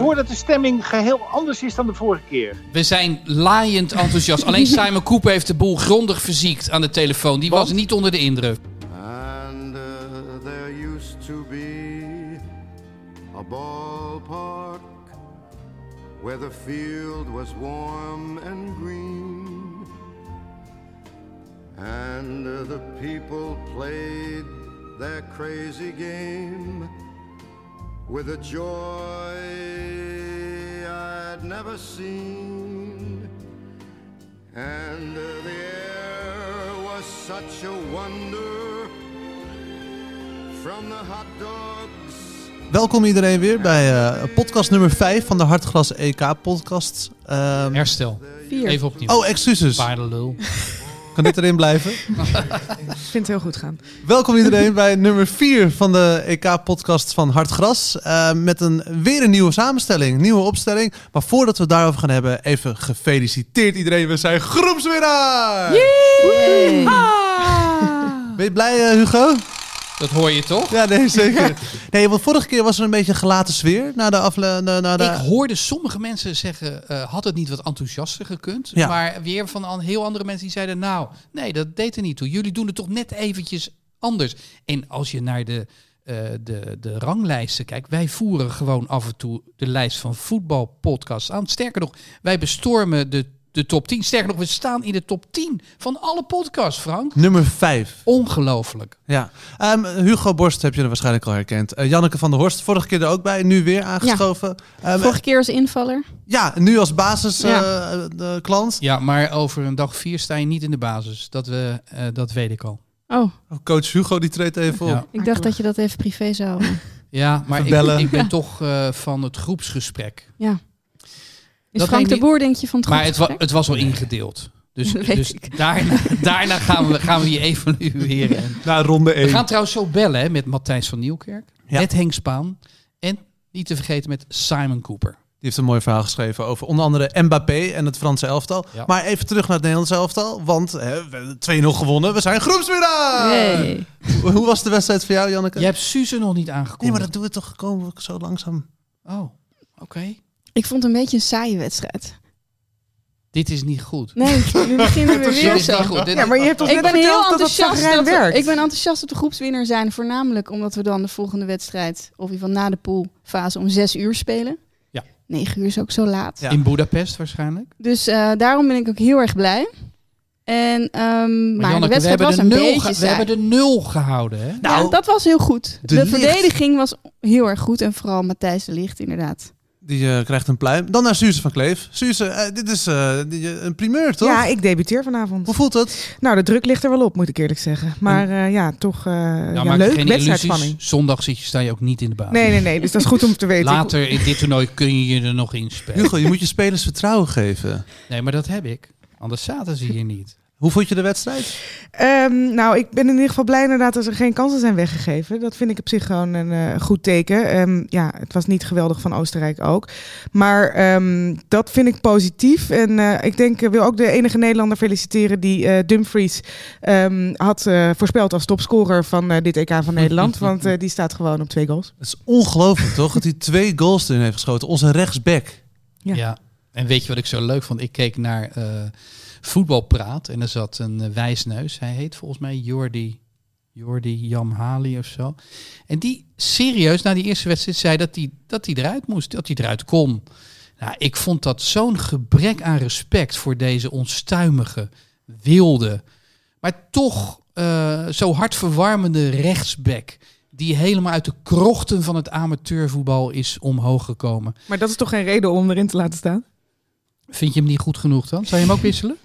Hoor dat de stemming geheel anders is dan de vorige keer. We zijn laaiend enthousiast. Alleen Simon Cooper heeft de boel grondig verziekt aan de telefoon. Die was niet onder de indruk. And uh, there used to be a ballpark where the field was warm and green. And uh, the people played their crazy game with a joy I'd never seen. And uh, the air was such a wonder from the hot dogs. Welkom iedereen weer bij eh, podcast nummer 5 van de Hartglas EK podcast. Ehm, Herstel. Even opnieuw. oh, excuses. Paardenlul. Dit erin blijven? Ik vind het heel goed gaan. Welkom iedereen bij nummer 4 van de EK podcast van Hartgras. Eh, met een, weer een nieuwe samenstelling, nieuwe opstelling. Maar voordat we het daarover gaan hebben, even gefeliciteerd iedereen. We zijn groepswinnaar! Ben je blij eh, Hugo? Dat hoor je toch? Ja, nee, zeker. Nee, want vorige keer was er een beetje een gelaten sfeer na de afle na, na de... Ik hoorde sommige mensen zeggen, eh, had het niet wat enthousiaster gekund? Ja. Maar weer van an- heel andere mensen die zeiden, nou, nee, dat deed er niet toe. Jullie doen het toch net eventjes anders. En als je naar de, eh, de, de ranglijsten kijkt, wij voeren gewoon af en toe de lijst van voetbalpodcasts aan. Sterker nog, wij bestormen de, de top 10. Sterker nog, we staan in de top 10 van alle podcasts, Frank. Nummer 5. Ongelooflijk. Ja, Ehm, Hugo Borst heb je er waarschijnlijk al herkend. Eh, Janneke van der Horst, vorige keer er ook bij, nu weer aangeschoven. Ja, Vorige keer als invaller. ja nu als basis eh, Ja. de klant. Ja, maar over een dag vier sta je niet in de basis. Dat, we, eh, dat weet ik al. Oh, Coach Hugo die treedt even op. Ja. ik dacht dat je dat even privé zou. Ja, maar ik, bellen. ik ben toch eh, van het groepsgesprek. Ja. Is Dat Frank de Boer, denk je, van het Maar het, wa- het was al ingedeeld. Dus, dus daarna, daarna gaan, we, gaan we je evalueren. En Na ronde We 1. gaan trouwens zo bellen hè, met Matthijs van Nieuwkerk, Ja. met Henk Spaan en niet te vergeten met Simon Cooper. Die heeft een mooi verhaal geschreven over onder andere Mbappé en het Franse elftal. Ja. Maar even terug naar het Nederlandse elftal, want hè, we hebben 2-0 gewonnen. We zijn groepswinnaar! Hoe hoe was de wedstrijd voor jou, Janneke? Je hebt Suze nog niet aangekondigd. Nee, maar dat doen we toch komen we zo langzaam. Oh, oké. Ik vond het een beetje een saaie wedstrijd. Dit is niet goed. Nee, nu beginnen we Dit weer is niet zo. goed. Ja, maar je hebt toch Ik net ben heel verteld dat het enthousiast. Dat we- werkt? ik ben enthousiast dat we groepswinnaar zijn. Voornamelijk omdat we dan de volgende wedstrijd, of in ieder geval na de poolfase, om zes uur spelen. Ja. Negen uur is ook zo laat. Ja. In Budapest waarschijnlijk. Dus eh, daarom ben ik ook heel erg blij. En, ehm, maar de Janneke, we wedstrijd hebben, was de een nul beetje we hebben de nul gehouden. Hè? Nou, ja, dat was heel goed. De De, verdediging was heel erg goed. En vooral Matthijs de Licht, inderdaad. Die eh, krijgt een pluim. Dan naar Suze van Kleef. Suze, eh, dit is eh, die, een primeur, toch? Ja, ik debuteer vanavond. Hoe voelt het? Nou, de druk ligt er wel op, moet ik eerlijk zeggen. Maar eh, ja, toch ja, je leuk, geen wedstrijdspanning. Zondag zit je, sta je ook niet in de basis. Nee, nee, nee, dus dat is goed om te weten. Later in dit toernooi kun je je er nog in spelen. Hugo, je moet je spelers vertrouwen geven. Nee, maar dat heb ik. Anders zaten ze hier niet. Hoe vond je de wedstrijd? Ehm, nou, ik ben in ieder geval blij inderdaad dat er geen kansen zijn weggegeven. Dat vind ik op zich gewoon een eh, goed teken. Ehm, ja, het was niet geweldig van Oostenrijk ook. Maar ehm, dat vind ik positief. En eh, ik denk, ik wil ook de enige Nederlander feliciteren die eh, Dumfries ehm, had eh, voorspeld als topscorer van eh, dit EK van Nederland. want eh, die staat gewoon op twee goals. Het is ongelooflijk, toch? Dat hij twee goals erin heeft geschoten. Onze rechtsback. Ja. Ja. En weet je wat ik zo leuk vond? Ik keek naar eh, Voetbalpraat en er zat een eh, wijsneus. Hij heet volgens mij Jordi, Jordi Jamhali of zo. En die serieus na die eerste wedstrijd zei dat hij dat eruit moest, dat hij eruit kon. Nou, ik vond dat zo'n gebrek aan respect voor deze onstuimige, wilde, maar toch eh, zo hartverwarmende rechtsback. Die helemaal uit de krochten van het amateurvoetbal is omhoog gekomen. Maar dat is toch geen reden om hem erin te laten staan? Vind je hem niet goed genoeg dan? Zou je hem ook wisselen?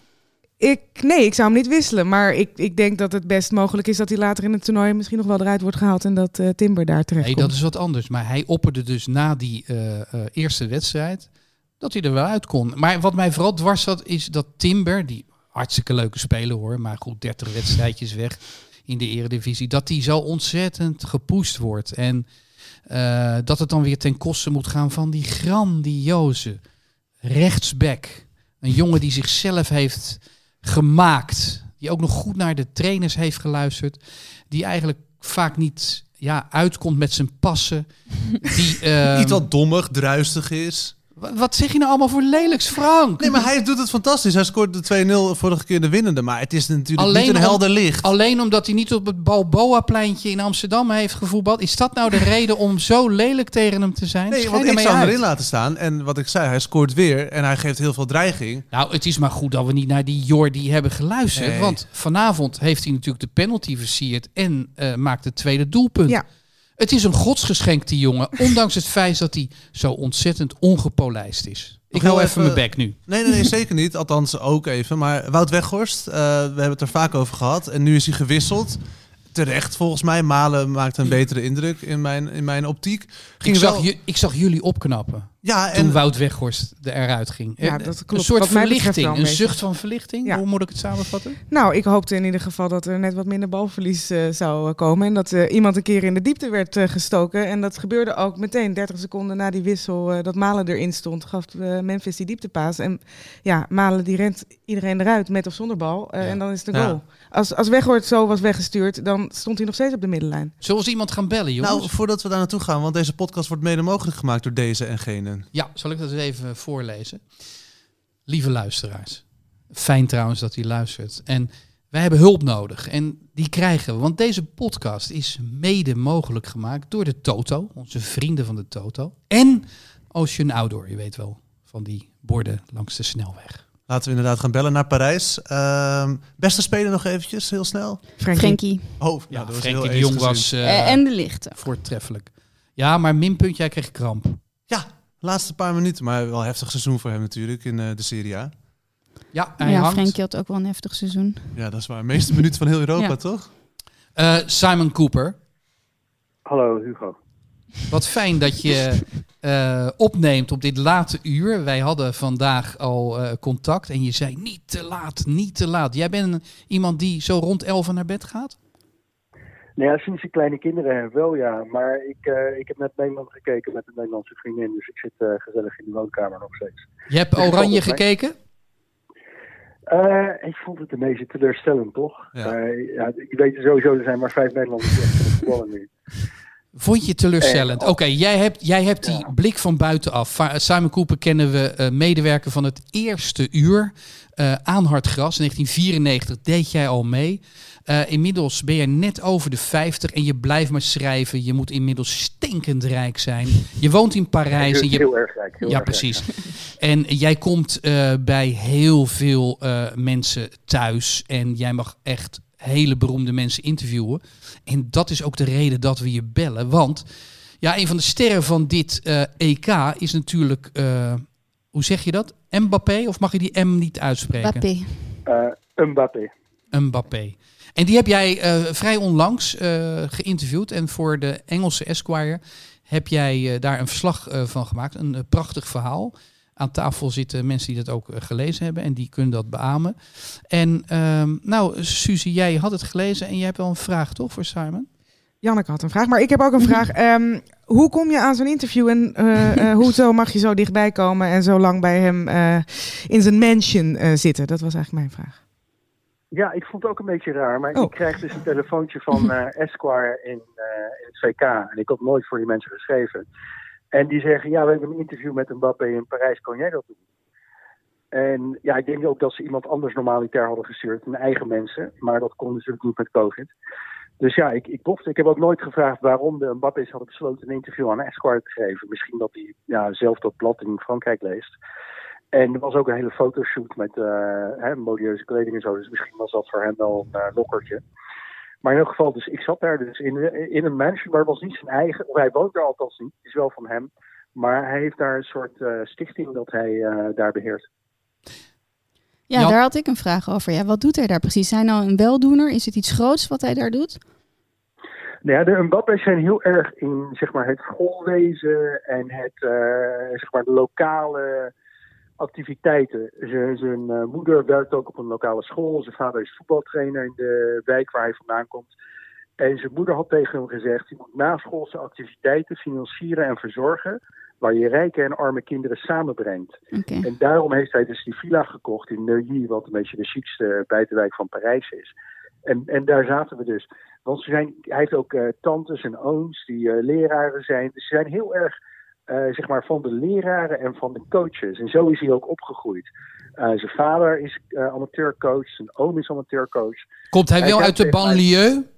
Ik, nee, ik zou hem niet wisselen. Maar ik, ik denk dat het best mogelijk is dat hij later in het toernooi misschien nog wel eruit wordt gehaald. En dat eh, Timber daar terecht Nee, komt. dat is wat anders. Maar hij opperde dus na die eh, eh, eerste wedstrijd dat hij er wel uit kon. Maar wat mij vooral dwars zat, is dat Timber, die hartstikke leuke speler hoor, maar goed, 30 wedstrijdjes weg in de eredivisie, dat die zo ontzettend gepusht wordt. En dat het dan weer ten koste moet gaan van die grandioze rechtsback. Een jongen die zichzelf heeft gemaakt. Die ook nog goed naar de trainers heeft geluisterd. Die eigenlijk vaak niet ja, uitkomt met zijn passen. Die, ehm, Iets wat dommig, druistig is. Wa- wat zeg je nou allemaal voor lelijks, Frank? Nee, maar hij doet het fantastisch. Hij scoorde de 2-0 vorige keer de winnende. Maar het is natuurlijk Alleen niet een helder licht. Alleen omdat hij niet op het Balboa-pleintje in Amsterdam heeft gevoetbald. Is dat nou de reden om zo lelijk tegen hem te zijn? Nee, Schijn want ik zou hem erin laten staan. En wat ik zei, hij scoort weer. En hij geeft heel veel dreiging. Nou, het is maar goed dat we niet naar die Jordi hebben geluisterd. Nee. Want vanavond heeft hij natuurlijk de penalty versierd en eh, maakt het tweede doelpunt. Ja. Het is een godsgeschenk, die jongen. Ondanks het feit dat hij zo ontzettend ongepolijst is. Ik hou even even- mijn bek nu. Nee, nee, nee, zeker niet. Althans, ook even. Maar Wout Weghorst, eh, we hebben het er vaak over gehad. En nu is hij gewisseld. Terecht, volgens mij. Malen maakt een betere indruk in mijn, in mijn optiek. Ging Ik wel... zag, ju- ik zag jullie opknappen Ja, toen en Wout Weghorst eruit ging. Ja, Eh, Een soort verlichting, een zucht van verlichting. Ja. Hoe moet ik het samenvatten? Nou, ik hoopte in ieder geval dat er net wat minder balverlies eh, zou eh, komen. En dat eh, iemand een keer in de diepte werd gestoken. En dat gebeurde ook meteen 30 seconden na die wissel eh, dat Malen erin stond. Gaf Memphis die dieptepaas. En ja, Malen die rent iedereen eruit met of zonder bal. eh, Ja. En dan is het een Ja. goal. Als, als Weghorst zo was weggestuurd, dan stond hij nog steeds op de middenlijn. Zullen we eens iemand gaan bellen, jongens? nou, voordat we daar naartoe gaan, want deze podcast wordt mede mogelijk gemaakt door deze en gene. Ja, zal ik dat eens even voorlezen? Lieve luisteraars. Fijn trouwens dat u luistert. En wij hebben hulp nodig. En die krijgen we. Want deze podcast is mede mogelijk gemaakt door de Toto. Onze vrienden van de Toto. En Ocean Outdoor. Je weet wel, van die borden langs de snelweg. Laten we inderdaad gaan bellen naar Parijs. Ehm, beste speler nog eventjes, heel snel. Frenkie. Oh, Ja, dat was heel de Jong was eh, Eh, en de lichten. voortreffelijk. Ja, maar minpunt, jij kreeg kramp. Laatste paar minuten. Maar wel een heftig seizoen voor hem natuurlijk in eh, de Serie A. Ja, hij Ja, hangt. Frenkie had ook wel een heftig seizoen. Ja, dat is waar. De meeste minuten van heel Europa, Ja. toch? Eh, Simon Cooper. Hallo Hugo. Wat fijn dat je eh, opneemt op dit late uur. Wij hadden vandaag al eh, contact en je zei niet te laat, niet te laat. Jij bent een- iemand die zo rond 11 naar bed gaat? Nou ja, sinds ik kleine kinderen heb wel ja. Maar ik, eh, ik heb net Nederland gekeken met een Nederlandse vriendin. Dus ik zit eh, gezellig in de woonkamer nog steeds. Je hebt vond Oranje gekeken? Eh, ik vond het een beetje teleurstellend, toch? Ja. Ja, ik weet sowieso, er zijn maar vijf Nederlanders die echt voetballen nu. Vond je teleurstellend? Eh, Oké, jij hebt, jij hebt die blik van buitenaf. Simon Cooper kennen we, eh, medewerker van het eerste uur. eh aan hard gras, 1994 deed jij al mee. Inmiddels ben je net over de 50 en je blijft maar schrijven. Je moet inmiddels stinkend rijk zijn. Je woont in Parijs. En je, heel erg rijk. Heel ja, erg precies. En jij komt bij heel veel mensen thuis. En jij mag echt hele beroemde mensen interviewen. En dat is ook de reden dat we je bellen. Want ja, een van de sterren van dit eh, EK is natuurlijk. eh, hoe zeg je dat? Mbappé? Of mag je die M niet uitspreken? Mbappé. Eh, Mbappé. Mbappé. En die heb jij eh, vrij onlangs eh, geïnterviewd. En voor de Engelse Esquire heb jij daar een verslag eh, van gemaakt. Een prachtig verhaal. Aan tafel zitten mensen die dat ook eh, gelezen hebben. En die kunnen dat beamen. En ehm, nou, Suzy, jij had het gelezen. En jij hebt wel een vraag, toch, voor Simon? Janneke had een vraag, maar ik heb ook een vraag. Ehm, hoe kom je aan zo'n interview en eh, eh, hoezo mag je zo dichtbij komen en zo lang bij hem eh, in zijn mansion eh, zitten? Dat was eigenlijk mijn vraag. Ja, ik vond het ook een beetje raar. Maar Oh. ik krijg dus een telefoontje van eh, Esquire in, eh, in het VK. En ik had nooit voor die mensen geschreven. En die zeggen, ja, we hebben een interview met Mbappé in Parijs. Kan jij dat doen? En ja, ik denk ook dat ze iemand anders normaliter hadden gestuurd. Hun eigen mensen. Maar dat kon natuurlijk niet met COVID. Dus ja, ik, ik. Ik heb ook nooit gevraagd waarom de Mbappé's hadden besloten een interview aan Esquire te geven. Misschien dat hij ja, zelf dat blad in Frankrijk leest. En er was ook een hele fotoshoot met eh, hè, modieuze kleding en zo. Dus misschien was dat voor hem wel een uh, lokkertje. Maar in elk geval, dus ik zat daar dus in, in een mansion, maar het was niet zijn eigen. Of hij woont daar althans niet. Het is wel van hem. Maar hij heeft daar een soort uh, stichting dat hij uh, daar beheert. Ja, Jan- daar had ik een vraag over. Ja, wat doet hij daar precies? Zijn nou een weldoener? Is het iets groots wat hij daar doet? Nou ja, de Mbappé's zijn heel erg in zeg maar, het schoolwezen en het, uh, zeg maar, de lokale activiteiten. Z zijn uh, moeder werkt ook op een lokale school. Zijn vader is voetbaltrainer in de wijk waar hij vandaan komt. En zijn moeder had tegen hem gezegd: je moet naschoolse activiteiten financieren en verzorgen. Waar je rijke en arme kinderen samenbrengt. Okay. En daarom heeft hij dus die villa gekocht in Neuilly, wat een beetje de chicste buitenwijk van Parijs is. En, en daar zaten we dus. Want ze zijn, hij heeft ook uh, tantes en ooms die uh, leraren zijn. Dus ze zijn heel erg uh, zeg maar van de leraren en van de coaches. En zo is hij ook opgegroeid. zijn vader is amateurcoach, zijn oom is amateurcoach. Komt hij, hij wel uit de banlieue?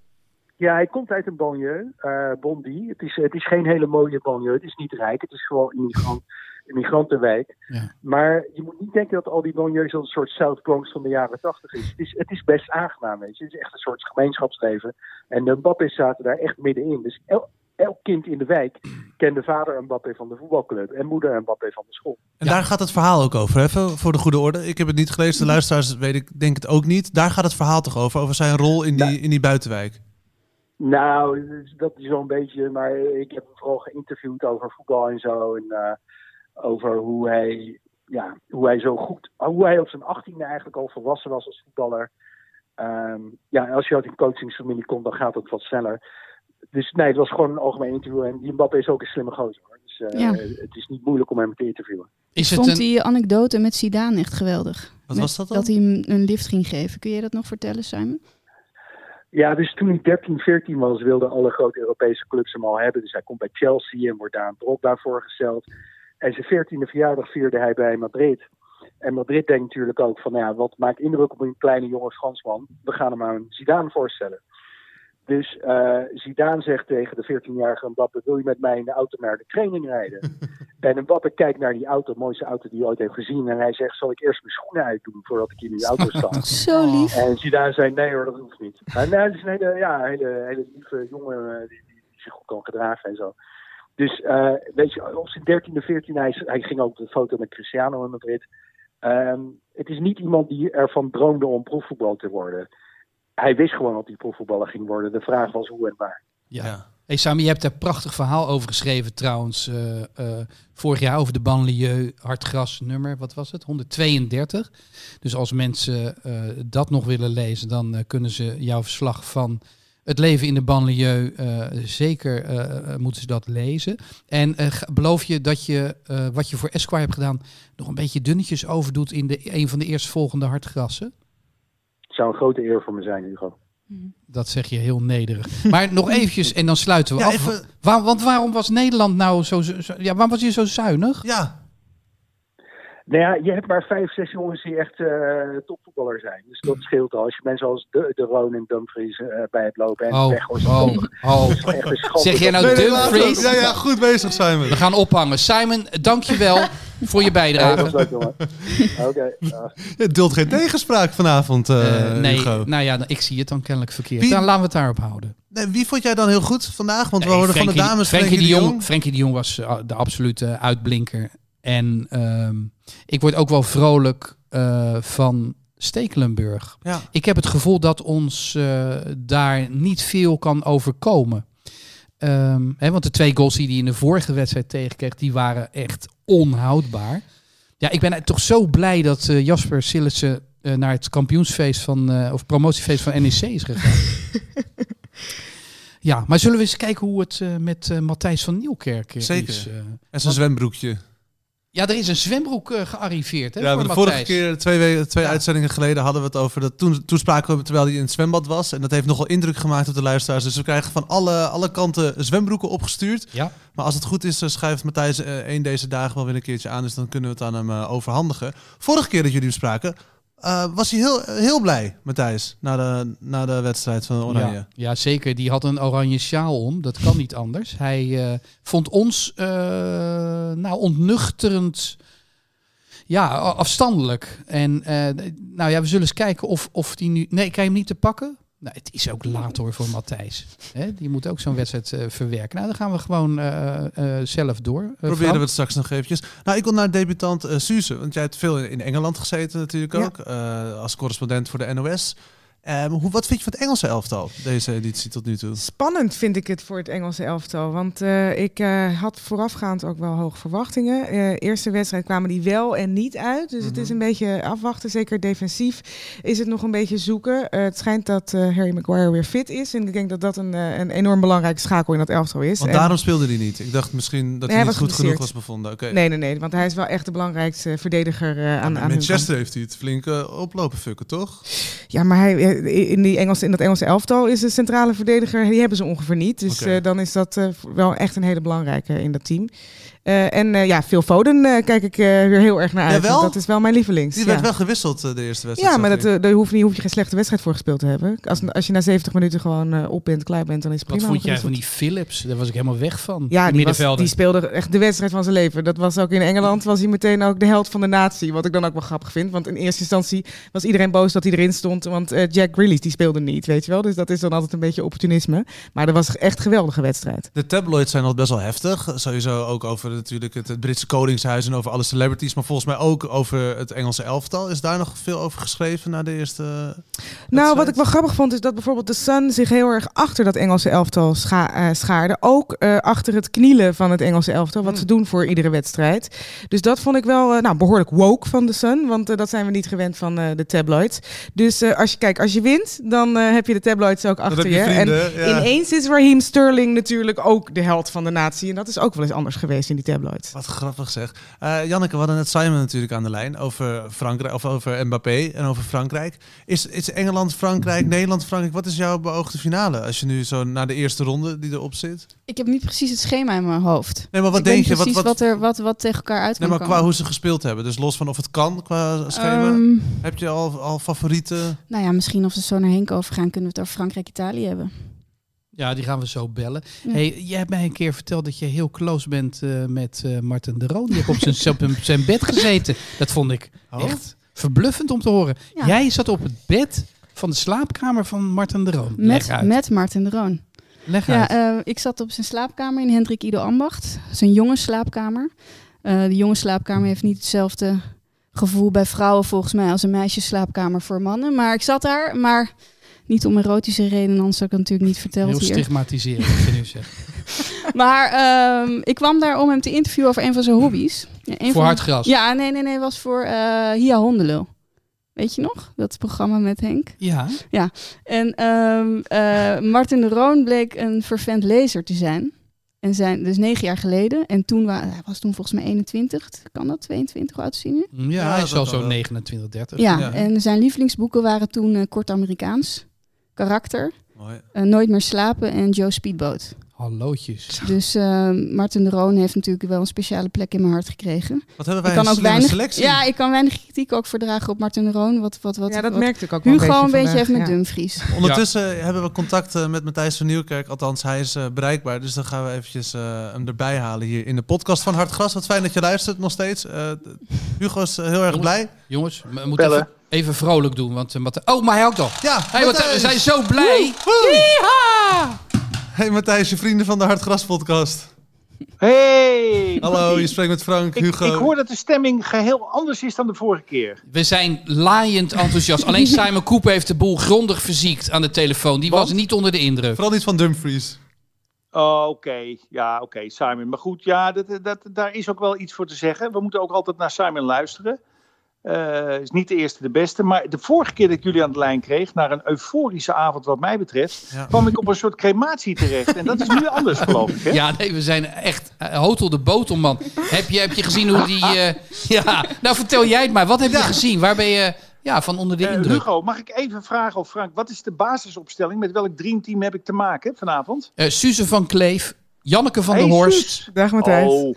Ja, hij komt uit een banlieue, uh, Bondy. Het is, het is geen hele mooie banlieue, het is niet rijk, het is gewoon een migrant, een migrantenwijk. Ja. Maar je moet niet denken dat al die banlieues een soort South Bronx van de jaren tachtig is. Het, is. het is best aangenaam, weet je. Het is echt een soort gemeenschapsleven. En de Mbappé's zaten daar echt middenin. Dus el, elk kind in de wijk kende vader Mbappé van de voetbalclub en moeder Mbappé van de school. En ja. daar gaat het verhaal ook over, even voor de goede orde. Ik heb het niet gelezen, de luisteraars weet ik denk het ook niet. Daar gaat het verhaal toch over, over zijn rol in die, in die buitenwijk. Nou, dat is wel een beetje, maar ik heb hem vooral geïnterviewd over voetbal en zo. En uh, over hoe hij, ja, hoe hij zo goed, hoe hij op zijn achttiende eigenlijk al volwassen was als voetballer. Um, ja, als je uit een coachingsfamilie komt, dan gaat het wat sneller. Dus nee, het was gewoon een algemeen interview. En die Mbappé is ook een slimme gozer. Hoor. Dus uh, ja. het is niet moeilijk om hem te interviewen. Is het vond een... die anekdote met Zidane echt geweldig. Wat met, was dat dan? Dat hij hem een lift ging geven. Kun je dat nog vertellen, Simon? Ja, dus toen hij 13, 14 was, wilden alle grote Europese clubs hem al hebben. Dus hij komt bij Chelsea en wordt daar een Drogba voorgesteld. En zijn 14e verjaardag vierde hij bij Madrid. En Madrid denkt natuurlijk ook van, nou ja, wat maakt indruk op een kleine jonge Fransman? We gaan hem aan Zidane voorstellen. Dus uh, Zidane zegt tegen de 14-jarige Mbappé, wil je met mij in de auto naar de training rijden? en Mbappé kijkt naar die auto, de mooiste auto die hij ooit heeft gezien. En hij zegt, zal ik eerst mijn schoenen uitdoen voordat ik in die auto sta? Zo lief. En Zidane zei, nee hoor, dat hoeft niet. En hij is een hele, ja, hele, hele lieve jongen die, die, die zich goed kan gedragen en zo. Dus uh, weet je, op zijn 13e, 14e, hij, hij ging ook de foto met Cristiano in Madrid. Um, het is niet iemand die ervan droomde om profvoetbal te worden. Hij wist gewoon dat hij profvoetballer ging worden. De vraag was hoe en waar. Ja. Hey Sami, je hebt daar een prachtig verhaal over geschreven trouwens. Uh, uh, vorig jaar over de banlieue Hartgras nummer, wat was het? 132. Dus als mensen uh, dat nog willen lezen, dan kunnen ze jouw verslag van het leven in de banlieue, zeker moeten ze dat lezen. En beloof je dat je wat je voor Esquire hebt gedaan, nog een beetje dunnetjes overdoet in de, een van de eerstvolgende Hartgrassen? Het zou een grote eer voor me zijn, Hugo. Dat zeg je heel nederig. Maar nog eventjes en dan sluiten we Ja, af. even- Waar, want waarom was Nederland nou zo, zo, zo- Ja, waarom was je zo zuinig? Ja, Nou ja, je hebt maar vijf, zes jongens die echt uh, topvoetballer zijn. Dus dat scheelt al. Als je mensen als De, de Roon en Dumfries uh, bij hebt lopen en Oh, weg oh, oh. Zeg jij nou Nee, Dumfries? het. Ja, ja, goed bezig, Simon. We gaan ophangen. Simon, dankjewel voor je bijdrage. leuk, ja. Duldt geen tegenspraak vanavond, eh Eh, nee, Hugo. nou ja, ik zie het dan kennelijk verkeerd. Wie- Dan laten we het daarop houden. Nee, wie vond jij dan heel goed vandaag? Want we hoorden van de dames Frenkie, de Jong. Frenkie de Jong was eh, de absolute uitblinker. En ehm, ik word ook wel vrolijk eh, van Stekelenburg. Ja. Ik heb het gevoel dat ons eh, daar niet veel kan overkomen. Ehm, hè, want de twee goals die hij in de vorige wedstrijd tegenkreeg, die waren echt onhoudbaar. Ja, ik ben toch zo blij dat eh, Jasper Sillissen eh, naar het kampioensfeest van, eh, of promotiefeest van NEC is gegaan. ja, maar zullen we eens kijken hoe het met Matthijs van Nieuwkerk Zeker. is? eh? En zijn zwembroekje. Ja, er is een zwembroek eh, gearriveerd hè, Ja, voor de vorige keer, twee, weken, twee Ja. uitzendingen geleden, hadden we het over dat. Toen, toen spraken we terwijl hij in het zwembad was. En dat heeft nogal indruk gemaakt op de luisteraars. Dus we krijgen van alle, alle kanten zwembroeken opgestuurd. Ja. Maar als het goed is, eh, schuift Matthijs eh, een deze dagen wel weer een keertje aan. Dus dan kunnen we het aan hem eh, overhandigen. Vorige keer dat jullie hem spraken, Eh, was hij heel, heel blij, Matthijs, na de, na de wedstrijd van Oranje. Ja, ja, zeker. Die had een oranje sjaal om. Dat kan niet anders. Hij eh, vond ons eh, nou ontnuchterend. Ja, afstandelijk. En nou ja, we zullen eens kijken of, of die nu. Nee, kan je hem niet te pakken? Nou, het is ook laat hoor voor Matthijs. Die moet ook zo'n wedstrijd eh, verwerken. Nou, dan gaan we gewoon eh, eh, zelf door. Proberen Frank? we het straks nog eventjes. Nou, ik wil naar debutant Suze. Want jij hebt veel in Engeland gezeten natuurlijk ook. als correspondent voor de NOS. Ehm, hoe, wat vind je van het Engelse elftal, deze editie tot nu toe? Spannend vind ik het voor het Engelse elftal. Want eh, ik eh, had voorafgaand ook wel hoge verwachtingen. Eh, eerste wedstrijd kwamen die wel en niet uit. Dus het is een beetje afwachten. Zeker defensief is het nog een beetje zoeken. Het schijnt dat Harry Maguire weer fit is. En ik denk dat dat een, een enorm belangrijke schakel in dat elftal is. Want En- daarom speelde hij niet. Ik dacht misschien dat Nee, hij niet goed genoeg was bevonden. Oké. Nee, nee, nee. Want hij is wel echt de belangrijkste verdediger aan, aan hun kant. Manchester heeft hij het flink eh, oplopen fucken, toch? Ja, maar hij, in, die Engelse, in dat Engelse elftal is de centrale verdediger, die hebben ze ongeveer niet. Dus eh, dan is dat eh, wel echt een hele belangrijke in dat team. Eh, en eh, ja, Phil Foden eh, kijk ik weer heel erg naar uit. Dat is wel mijn lievelings. Die ja. werd wel gewisseld de eerste wedstrijd. ja, maar dat, daar hoef, je, hoef je geen slechte wedstrijd voor gespeeld te hebben. Als, als je na 70 minuten gewoon op bent, klaar bent, dan is het Wat prima. vond jij van die Philips? Daar was ik helemaal weg van. Ja, die die, was, middenvelder. die speelde echt de wedstrijd van zijn leven. Dat was ook in Engeland, was hij meteen ook de held van de natie. Wat ik dan ook wel grappig vind. Want in eerste instantie was iedereen boos dat hij erin stond. Want eh, Jack Grealish, die speelde niet, weet je wel. Dus dat is dan altijd een beetje opportunisme. Maar dat was echt een geweldige wedstrijd. De tabloids zijn al best wel heftig. Sowieso ook over natuurlijk het, het Britse Koningshuis en over alle celebrities. Maar volgens mij ook over het Engelse elftal. Is daar nog veel over geschreven na de eerste Nou, wat ik wel grappig vond, is dat bijvoorbeeld de Sun zich heel erg achter dat Engelse elftal scha eh, schaarde. Ook eh, achter het knielen van het Engelse elftal, wat ze doen voor iedere wedstrijd. Dus dat vond ik wel eh, nou, behoorlijk woke van de Sun, want eh, dat zijn we niet gewend van eh, de tabloids. Dus eh, als je kijkt, als je wint, dan eh, heb je de tabloids ook achter je je. vrienden, en ja. ineens is Raheem Sterling natuurlijk ook de held van de natie. En dat is ook wel eens anders geweest in die tabloids. Wat grappig zeg. Eh Janneke, we hadden net Simon natuurlijk aan de lijn over Frankrijk of over Mbappé en over Frankrijk. Is, is Engeland, Frankrijk, Nederland, Frankrijk? Wat is jouw beoogde finale als je nu zo naar de eerste ronde die erop zit? Ik heb niet precies het schema in mijn hoofd. Nee, maar wat denk je? Wat, precies wat, wat, er, wat, wat tegen elkaar uit nee, maar qua komen. hoe ze gespeeld hebben. Dus los van of het kan qua schema. Ehm, heb je al, al favorieten? nou ja, misschien als we zo naar Henk overgaan, kunnen we het over Frankrijk-Italië hebben. Ja, die gaan we zo bellen. Ja. Hey, jij hebt mij een keer verteld dat je heel close bent eh, met eh Martin de Roon. Die heeft op zijn, zijn bed gezeten. Dat vond ik Oh. echt verbluffend om te horen. Ja. Jij zat op het bed van de slaapkamer van Martin de Roon. Met, met Martin de Roon. Leg Ja, uit. eh, ik zat op zijn slaapkamer in Hendrik Ido Ambacht. Zijn jonge slaapkamer. De jonge slaapkamer heeft niet hetzelfde gevoel bij vrouwen volgens mij als een meisjesslaapkamer voor mannen. Maar ik zat daar, maar niet om erotische redenen, anders had ik het natuurlijk niet verteld heel hier. stigmatiserend wat je nu zegt. Maar ehm, ik kwam daar om hem te interviewen over een van zijn hobby's. Ja, een Voor van- hard gras. Ja, nee, nee, nee, was voor eh Hia Hondelul. Weet je nog? Dat programma met Henk. Ja. En ehm, eh, Martin de Roon bleek een vervent lezer te zijn. En zijn, dus negen jaar geleden. En toen wa hij was toen volgens mij 21. Kan dat? 22? Hoe oud is hij nu? Ja, Ja, hij is al zo wel. 29, 30. Ja, ja. en zijn lievelingsboeken waren toen eh, Kort Amerikaans, Karakter, Mooi. eh, Nooit meer slapen en Joe Speedboat. Hallootjes. Dus eh, Martin de Roon heeft natuurlijk wel een speciale plek in mijn hart gekregen. Wat hebben Ik wij kan een ook weinig, selectie. ja, ik kan weinig kritiek ook verdragen op Martin de Roon. Wat, wat, wat, ja, dat wat merkte ik ook wel Hugo een beetje vandaag, heeft met ja. Dumfries. Ondertussen hebben we contact eh, met Matthijs van Nieuwkerk. Althans, hij is eh, bereikbaar. Dus dan gaan we eventjes eh, hem erbij halen hier in de podcast van Hartgras. Wat fijn dat je luistert nog steeds. Eh, Hugo is heel erg blij. Jongens, we moeten. Even, vrolijk doen. Want, eh, oh, maar hij ook nog. Ja, Hey, wat, we zijn zo blij. Hey Matthijs, je vrienden van de Hartgras podcast. Hey! Hallo, je spreekt met Frank, Ik, Hugo. ik hoor dat de stemming geheel anders is dan de vorige keer. We zijn laaiend enthousiast. Alleen Simon Cooper heeft de boel grondig verziekt aan de telefoon. Die Want? was niet onder de indruk. Vooral niet van Dumfries. Oh, oké. Ja, oké, Simon. Maar goed, ja, dat, dat, daar is ook wel iets voor te zeggen. We moeten ook altijd naar Simon luisteren. Eh is niet de eerste de beste. Maar de vorige keer dat ik jullie aan de lijn kreeg, naar een euforische avond wat mij betreft, Ja. kwam ik op een soort crematie terecht. En dat is nu anders, geloof ik. Hè? Ja, nee, we zijn echt uh, hotel de botelman. heb, je, heb je gezien hoe die... eh, ja, nou vertel jij het maar. Wat heb je Ja. gezien? Waar ben je ja, van onder de Eh, indruk? Hugo, mag ik even vragen of Frank, wat is de basisopstelling? Met welk dreamteam heb ik te maken vanavond? Eh, Suze van Kleef, Janneke van Hey, der Horst Suus. Dag Matthijs. Oh,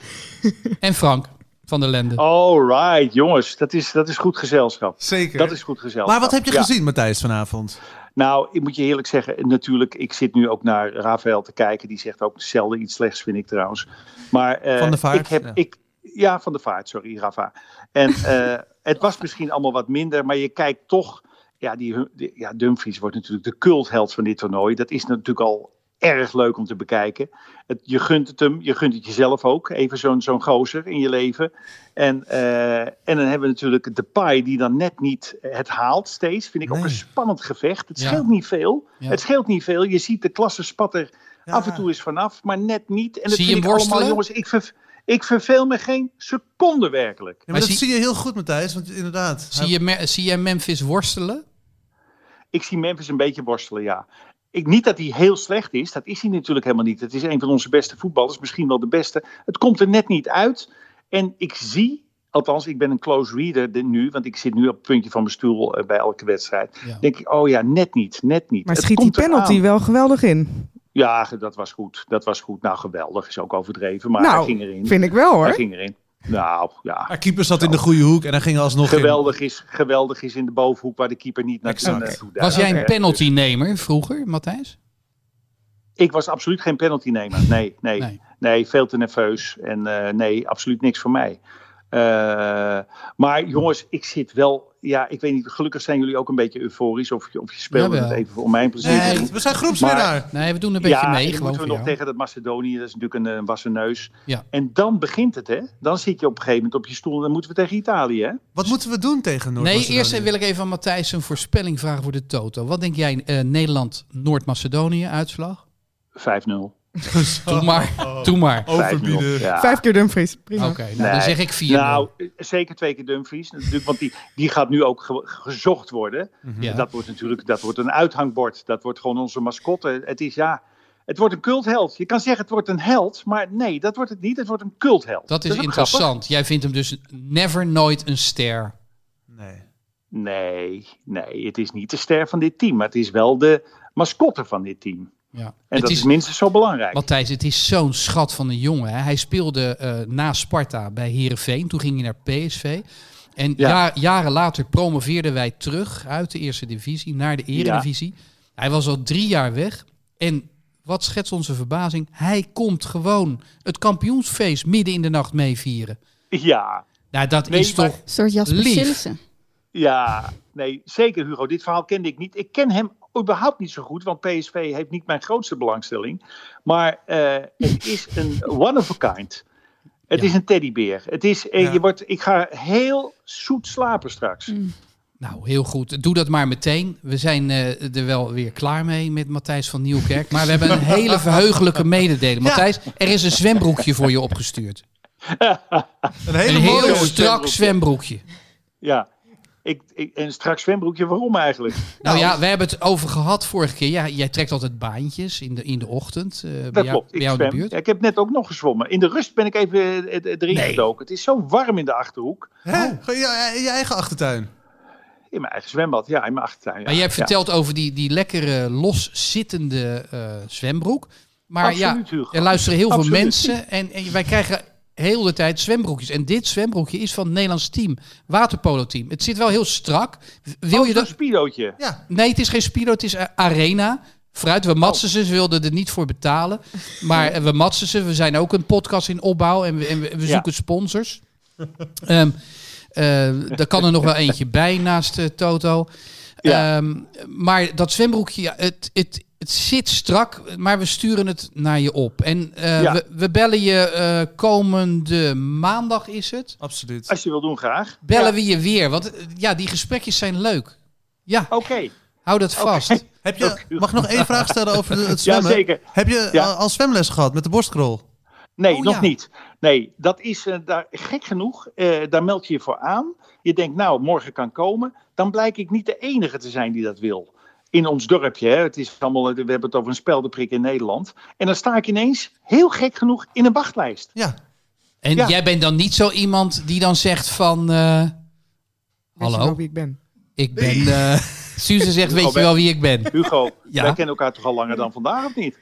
en Frank. Van de Lende. All right, jongens, dat is, dat is goed gezelschap. Zeker. Dat is goed gezelschap. maar wat heb je Ja. gezien, Matthijs, vanavond? Nou, ik moet je eerlijk zeggen, natuurlijk, ik zit nu ook naar Rafael te kijken. Die zegt ook zelden iets slechts, vind ik trouwens. Maar eh, Van de Vaart, ik heb, ja. Ik, ja, van de vaart, sorry, Rafa. En eh, het was misschien allemaal wat minder, maar je kijkt toch. Ja, die, die- ja, Dumfries wordt natuurlijk de cultheld van dit toernooi. Dat is natuurlijk al erg leuk om te bekijken. Het, je gunt het hem, je gunt het jezelf ook. Even zo'n zo'n gozer in je leven. En, eh, en dan hebben we natuurlijk de Pai die dan net niet het haalt steeds. Vind ik ook Nee. een spannend gevecht. Het Ja. scheelt niet veel. Ja. Het scheelt niet veel. Je ziet de klasse spat er Ja. af en toe eens vanaf, maar net niet. En dat Zie je vind hem ik allemaal, jongens, ik, ver, ik verveel me geen seconde werkelijk. Ja, maar, Maar dat zie- zie je heel goed, Matthijs, want inderdaad. Zie je, zie jij Memphis worstelen? Ik zie Memphis een beetje worstelen, ja. Ik, niet dat hij heel slecht is, dat is hij natuurlijk helemaal niet. Het is een van onze beste voetballers, misschien wel de beste. Het komt er net niet uit. En ik zie, althans, ik ben een close reader de- nu, want ik zit nu op het puntje van mijn stoel eh, bij elke wedstrijd. Ja. Denk ik, oh ja, net niet, net niet. Maar Het schiet die komt eraan. penalty wel geweldig in. Ja, dat was goed. Dat was goed. Nou, geweldig is ook overdreven, maar nou, hij ging erin. vind ik wel Hij hoor. ging erin. Nou, ja. Haar keeper zat in de goede hoek en dan ging alsnog in. Geweldig is, geweldig is in de bovenhoek waar de keeper niet naar naartoe Was jij een penaltynemer vroeger, Matthijs? Ik was absoluut geen penaltynemer. Nee, nee, Nee. nee. veel te nerveus. En eh, nee, absoluut niks voor mij. Eh, maar jongens, ik zit wel. Ja, ik weet niet. Gelukkig zijn jullie ook een beetje euforisch. Of, je- of je speelde Jawel. het even voor mijn plezier. Nee, we zijn groepswinnaar. Nee, we doen een beetje ja, mee. Gewoon moeten we nog jou. tegen dat Macedonië. Dat is natuurlijk een, eh, wassen neus. Ja. En dan begint het, hè? Dan zit je op een gegeven moment op je stoel. En dan moeten we tegen Italië, hè? Wat moeten we doen tegen noord Nee, eerst wil ik even aan Matthijs een voorspelling vragen voor de Toto. Wat denk jij, eh, Nederland-Noord-Macedonië uitslag? 5-0. Doe maar, doe maar. Oké, Overbieden. 5-0. Ja. Vijf keer Dumfries. Prima. nou, dan zeg ik 4 Nou, zeker twee keer Dumfries. Natuurlijk, want die, die gaat nu ook ge- gezocht worden. Ja. Dat wordt natuurlijk dat wordt een uithangbord. Dat wordt gewoon onze mascotte. Het is ja, het wordt een cultheld. Je kan zeggen het wordt een held, maar nee, dat wordt het niet. Het wordt een cultheld. Dat is interessant. grappig. Jij vindt hem dus never nooit een ster. Nee. Nee, nee, het is niet de ster van dit team, maar het is wel de mascotte van dit team. Ja. En het dat is, is minstens zo belangrijk. Matthijs, het is zo'n schat van een jongen. Hè. Hij speelde eh, na Sparta bij Herenveen. Toen ging hij naar PSV. En Ja. ja- jaren later promoveerden wij terug uit de eerste divisie naar de eredivisie. Hij was al drie jaar weg. En wat schetst onze verbazing? Hij komt gewoon het kampioensfeest midden in de nacht meevieren. Ja, Nou, dat Nee, is maar- toch... Een soort Jasper Lief. Ja, nee, zeker Hugo. Dit verhaal kende ik niet. Ik ken hem überhaupt niet zo goed, want PSV heeft niet mijn grootste belangstelling. Maar eh, het is een one of a kind. Het Ja. is een teddybeer. Het is, eh, Ja. je wordt, ik ga heel zoet slapen straks. Nou, heel goed. Doe dat maar meteen. We zijn eh, er wel weer klaar mee met Matthijs van Nieuwkerk. Maar we hebben een hele verheugelijke mededeling. Matthijs, er is een zwembroekje voor je opgestuurd. Een hele Een heel strak zwembroekje. zwembroekje. Ja, ik, ik, en straks zwembroekje, waarom eigenlijk? Nou ja, we hebben het over gehad vorige keer. Ja, jij trekt altijd baantjes in de, in de ochtend. eh, bij Dat jou, klopt, bij ik jou in de buurt. Ja, ik heb net ook nog gezwommen. In de rust ben ik even eh, eh, erin Nee. gedoken. Het is zo warm in de Achterhoek. Hè? Gewoon je, in je eigen achtertuin. In mijn eigen zwembad, ja, in mijn achtertuin. Ja. Maar jij hebt Ja. verteld over die, die lekkere loszittende eh zwembroek. Maar Absoluut, ja, er luisteren heel Absoluut. veel mensen. En, en wij krijgen heel de tijd zwembroekjes. En dit zwembroekje is van het Nederlands team. Waterpolo team. Het zit wel heel strak. Wil Oh, je dat? speedootje. Ja. Nee, het is geen Speedo, het is eh, Arena. Vooruit, we matsen ze, ze wilden er niet voor betalen. Maar eh, we matsen ze, we zijn ook een podcast in opbouw en we, en we, we Ja. zoeken sponsors. Ehm eh, daar kan er nog wel eentje bij naast eh, Toto. Ja. Ehm, maar dat zwembroekje, ja, het, het, het zit strak, maar we sturen het naar je op. En eh, Ja. we, we bellen je eh, komende maandag, is het? Absoluut. Als je wil doen, graag. Bellen Ja. we je weer, want eh, ja, die gesprekjes zijn leuk. Ja, Oké. hou dat vast. Heb je, mag ik nog één vraag stellen over de- het Ja, zwemmen? zeker. Heb je Ja. al, al zwemles gehad met de borstkrol? Nee, Oh, nog ja. niet. Nee, dat is daar, gek genoeg. eh, daar meld je je voor aan. Je denkt, nou, morgen kan komen. Dan blijk ik niet de enige te zijn die dat wil. In ons dorpje. Hè. Het is allemaal, we hebben het over een speldenprik in Nederland. En dan sta ik ineens, heel gek genoeg, in een wachtlijst. Ja. En Ja. jij bent dan niet zo iemand die dan zegt van... eh, Weet je hallo, wel wie ik ben? ik ben... eh Suze zegt, weet je wel wie ik ben? Hugo, Ja. wij kennen elkaar toch al langer dan vandaag, of niet?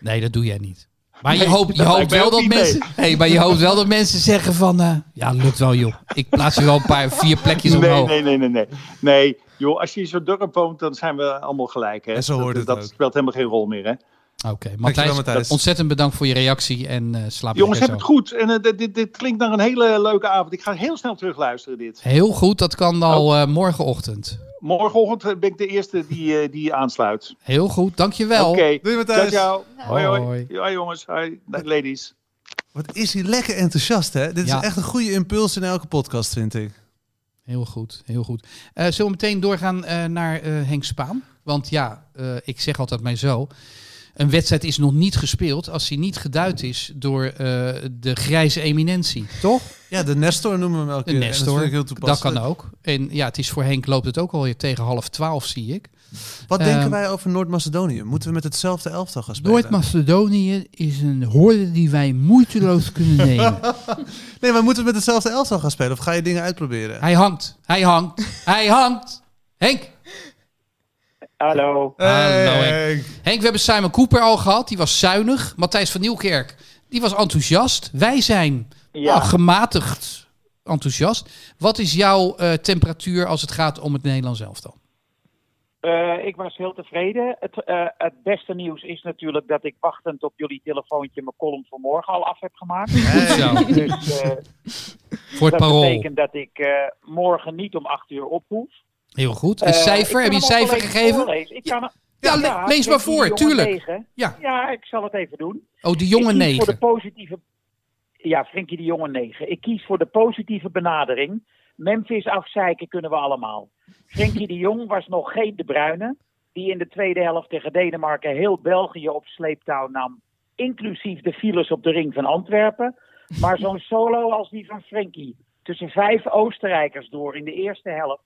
Nee, dat doe jij niet. Maar je Nee, hoopt, je hoopt wel dat mensen. Hey, maar je hoopt wel dat mensen zeggen van. eh, ja, lukt wel, joh. Ik plaats je wel een paar, vier plekjes Nee, omhoog. nee, nee, nee, nee. Nee, joh, als je in zo'n dorp woont, dan zijn we allemaal gelijk. Hè? En zo dat, hoort het dat ook. speelt helemaal geen rol meer, hè? Oké, Matthijs, Matthijs. ontzettend bedankt voor je reactie en eh slaap Jongens, heb het zo. goed. En eh, dit, dit, dit klinkt naar een hele leuke avond. Ik ga heel snel terugluisteren, dit. Heel goed, dat kan al eh, morgenochtend. Morgenochtend ben ik de eerste die, eh, die aansluit. Heel goed, dankjewel. Oké. Doei Ciao, Matthijs. ciao. Hoi, hoi. Hoi. Hoi, jongens. Hoi, ladies. Wat is hij lekker enthousiast, hè? Dit Ja. is echt een goede impuls in elke podcast, vind ik. Heel goed, heel goed. Eh zullen we meteen doorgaan eh, naar eh, Henk Spaan? Want ja, ik zeg altijd mij zo. Een wedstrijd is nog niet gespeeld als die niet geduid is door de grijze eminentie, toch? Ja, de Nestor noemen we hem elke De keer. En Dat, Nestor, dat kan ook. En ja, het is voor Henk loopt het ook alweer tegen half twaalf, zie ik. Wat Ehm, denken wij over Noord-Macedonië? Moeten we met hetzelfde elftal gaan spelen? Noord-Macedonië is een hoorde die wij moeiteloos kunnen nemen. Nee, maar moeten we met hetzelfde elftal gaan spelen? Of ga je dingen uitproberen? Hij hangt, hij hangt, hij hangt. Henk, Hallo. Hallo, Henk. Henk, we hebben Simon Cooper al gehad. Die was zuinig. Matthijs van Nieuwkerk, die was enthousiast. Wij zijn Ja. nou, gematigd enthousiast. Wat is jouw eh, temperatuur als het gaat om het Nederlands elftal? Eh, ik was heel tevreden. Het, eh, het beste nieuws is natuurlijk dat ik wachtend op jullie telefoontje mijn column voor morgen al af heb gemaakt. Goed zo. Dus eh, Voor het dat parool. betekent dat ik morgen niet om acht uur op hoef. Heel goed. Een cijfer? Heb je een cijfer gegeven? Ik kan, Ja, le- lees maar voor, tuurlijk. negen. Ja. ja, ik zal het even doen. Oh, de jonge kies voor de negen. positieve. Ja, Frenkie de Jonge 9. Ik kies voor de positieve benadering. Memphis afzeiken kunnen we allemaal. Frenkie de Jong was nog geen De Bruyne. Die in de tweede helft tegen Denemarken heel België op sleeptouw nam. Inclusief de files op de ring van Antwerpen. Maar zo'n solo als die van Frenkie. Tussen vijf Oostenrijkers door in de eerste helft.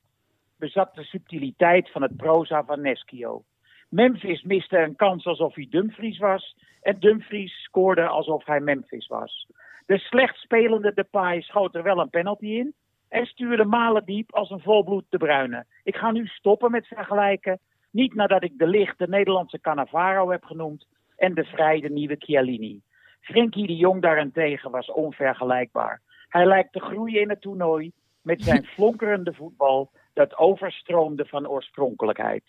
Bezat de subtiliteit van het proza van Neschio. Memphis miste een kans alsof hij Dumfries was. En Dumfries scoorde alsof hij Memphis was. De slecht spelende Depay schoot er wel een penalty in. En stuurde Malen diep als een volbloed de Bruyne. Ik ga nu stoppen met vergelijken. Niet nadat ik de licht de Nederlandse Cannavaro heb genoemd. En de vrij de nieuwe Chiellini. Frenkie de Jong daarentegen was onvergelijkbaar. Hij lijkt te groeien in het toernooi. Met zijn flonkerende voetbal. Dat overstroomde van oorspronkelijkheid.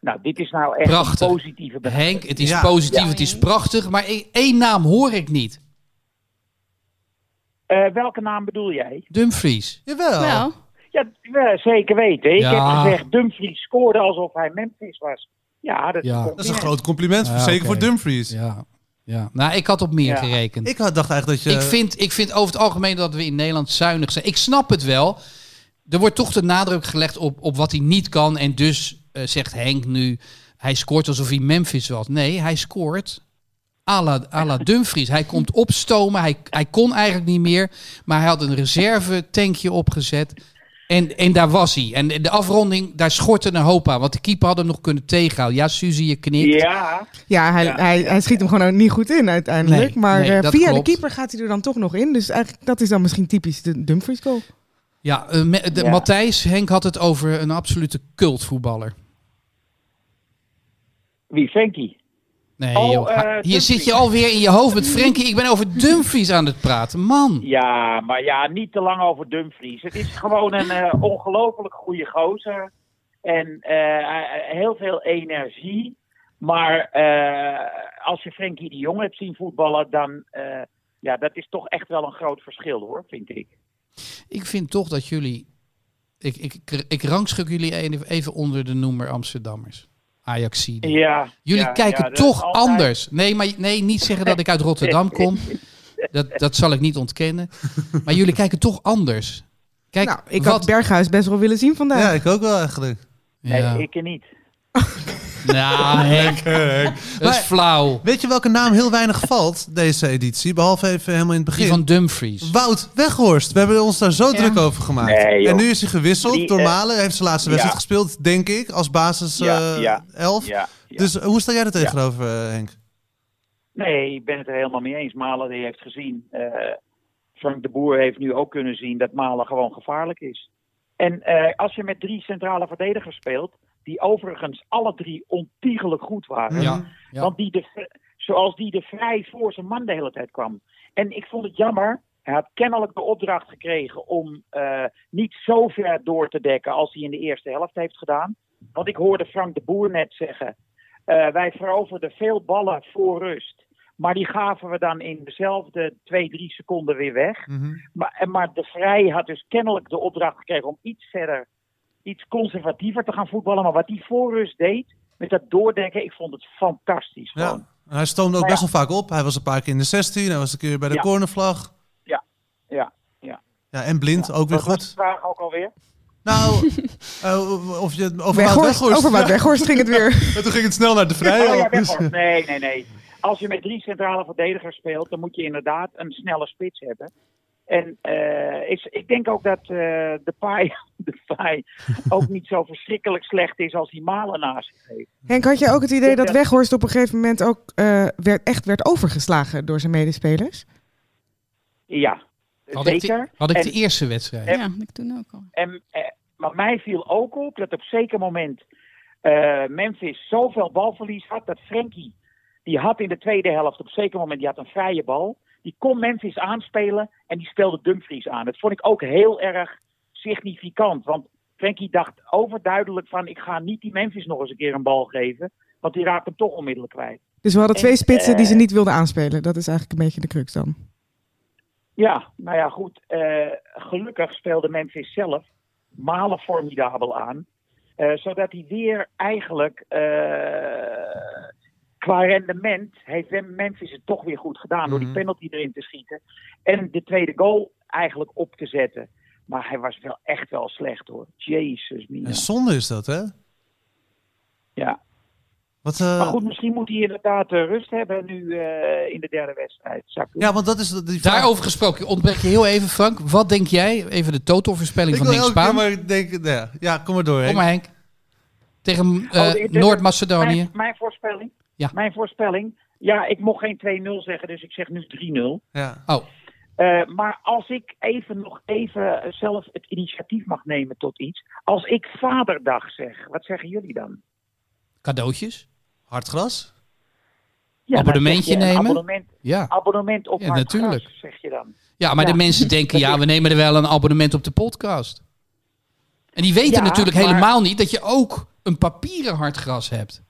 Nou, dit is nou echt Prachtig. een positieve benadering. Henk, het is Ja. positief, Ja. het is prachtig. Maar één- één naam hoor ik niet. Eh, welke naam bedoel jij? Dumfries. Jawel. Wel, Ja, ja, zeker weten. Ik Ja. heb gezegd, Dumfries scoorde alsof hij Memphis was. Ja, dat is, Ja. een Dat is een groot compliment, Ja, zeker voor Dumfries. Ja. ja. Nou, ik had op meer Ja. gerekend. Ik had, dacht eigenlijk dat je... Ik vind, ik vind over het algemeen dat we in Nederland zuinig zijn. Ik snap het wel. Er wordt toch de nadruk gelegd op, op wat hij niet kan. En dus eh, zegt Henk nu, hij scoort alsof hij Memphis was. Nee, hij scoort à la, à la Dumfries. Hij komt opstomen. Hij, hij kon eigenlijk niet meer. Maar hij had een reserve tankje opgezet. En, en daar was hij. En de afronding, daar schortte een hoop aan. Want de keeper had hem nog kunnen tegenhouden. Ja, Suzy, je knikt. Ja, Ja, hij, Ja, Hij, hij schiet hem gewoon niet goed in uiteindelijk. Nee, maar nee, eh, via klopt. de keeper gaat hij er dan toch nog in. Dus eigenlijk, dat is dan misschien typisch de Dumfries goal. Ja, eh, de, Ja. Matthijs, Henk had het over een absolute cultvoetballer. wie? Frenkie. Nee, Oh, joh. eh, Hier zit je alweer in je hoofd met Frenkie. Ik ben over Dumfries aan het praten. Man. Ja, maar ja, niet te lang over Dumfries. Het is gewoon een eh, ongelooflijk goede gozer. En eh, heel veel energie. Maar als je Frenkie de Jong hebt zien voetballen, dan... eh, ja, dat is toch echt wel een groot verschil hoor, vind ik. Ik vind toch dat jullie... Ik, ik, ik rangschik jullie even onder de noemer Amsterdammers. Ajaxide. Ja, Jullie ja, kijken ja, toch altijd- anders. Nee, maar nee, niet zeggen dat ik uit Rotterdam kom. Dat, dat zal ik niet ontkennen. Maar jullie kijken toch anders. Kijk, nou, ik wat... had Berghuis best wel willen zien vandaag. Ja, ik ook wel eigenlijk. Nee, ik er niet. Nou, Henk, dat is Maar- flauw. Weet je welke naam heel weinig valt deze editie? Behalve even helemaal in het begin. Die van Dumfries. Wout Weghorst. We hebben ons daar zo Ja. druk over gemaakt. Nee, en nu is hij gewisseld Die, door eh, Malen. Hij heeft zijn laatste wedstrijd ja. gespeeld, denk ik, als basis Ja, eh, ja, 11. Ja, ja. Dus eh, hoe sta jij er tegenover, eh, Henk? Nee, ik ben het er helemaal mee eens. Malen die heeft gezien. eh, Frank de Boer heeft nu ook kunnen zien dat Malen gewoon gevaarlijk is. En eh, als je met drie centrale verdedigers speelt, die overigens alle drie ontiegelijk goed waren. Ja, ja. Want die de, Zoals die de vrij voor zijn man de hele tijd kwam. En ik vond het jammer. Hij had kennelijk de opdracht gekregen om eh, niet zo ver door te dekken als hij in de eerste helft heeft gedaan. Want ik hoorde Frank de Boer net zeggen. eh, wij veroverden veel ballen voor rust. Maar die gaven we dan in dezelfde twee, drie seconden weer weg. Mhm. Maar, maar de Vrij had dus kennelijk de opdracht gekregen om iets verder, iets conservatiever te gaan voetballen. Maar wat hij voor rust deed, met dat doordenken, ik vond het fantastisch. Ja. En hij stoomde ook best wel vaak op. Hij was een paar keer in de 16, hij was een keer bij de Ja. cornervlag. Ja, ja, ja. Ja, en blind, ook weer Wat was de goed. vraag ook alweer? Nou, eh, of je over Weghorst, Weghorst... over. Weghorst ging het weer. En toen ging het snel naar de vrij. Oh ja, Weghorst. Nee, nee, nee. Als je met drie centrale verdedigers speelt, dan moet je inderdaad een snelle spits hebben. En eh, ik, ik denk ook dat eh, de paai de paai ook niet zo verschrikkelijk slecht is als die Malen naast zich heeft. Henk, had je ook het idee dat. Weghorst op een gegeven moment ook eh, werd, echt werd overgeslagen door zijn medespelers? Ja, Had ik, zeker. de, had ik En- de eerste wedstrijd. Ja, ik toen ook al. En, eh, maar mij viel ook op dat op een zeker moment eh, Memphis zoveel balverlies had dat Frenkie, die had in de tweede helft op een zeker moment, die had een vrije bal. Die kon Memphis aanspelen en die speelde Dumfries aan. Dat vond ik ook heel erg significant. Want Frenkie dacht overduidelijk van ik ga niet die Memphis nog eens een keer een bal geven. Want die raakt hem toch onmiddellijk kwijt. Dus we hadden En, twee spitsen die ze eh, niet wilden aanspelen. Dat is eigenlijk een beetje de crux dan. Ja, nou ja, goed. eh, gelukkig speelde Memphis zelf Malen formidabel aan. eh, zodat hij weer eigenlijk qua rendement heeft Mem- Memphis het toch weer goed gedaan. Door die Mhm. penalty erin te schieten. En de tweede goal eigenlijk op te zetten. Maar hij was wel echt wel slecht hoor. Jezus mina. En zonde is dat, hè? Ja. Wat, eh, Maar goed, misschien moet hij inderdaad eh, rust hebben nu eh, in de derde wedstrijd. Ja, want dat is de- die vraag. Daarover gesproken, ik ontbreek je heel even, Frank. Wat denk jij? Even de totalvoorspelling van Henk Spaan. maar denken, nou ja, ja, kom maar door, Kom Henk. maar, Henk. Tegen eh, Oh, Noord-Macedonië. Mijn, mijn voorspelling? Ja. Mijn voorspelling? Ja, ik mocht geen 2-0 zeggen, dus ik zeg nu 3-0. Ja. Oh, Eh, maar als ik even nog even zelf het initiatief mag nemen tot iets. Als ik vaderdag zeg, wat zeggen jullie dan? cadeautjes. Hardgras? Ja, Abonnementje nemen? Abonnement, Ja. abonnement op Ja, natuurlijk. Gras, zeg je dan. ja, maar Ja. de mensen denken, ja, we nemen er wel een abonnement op de podcast. En die weten Ja, natuurlijk maar- helemaal niet dat je ook een papieren hardgras hebt.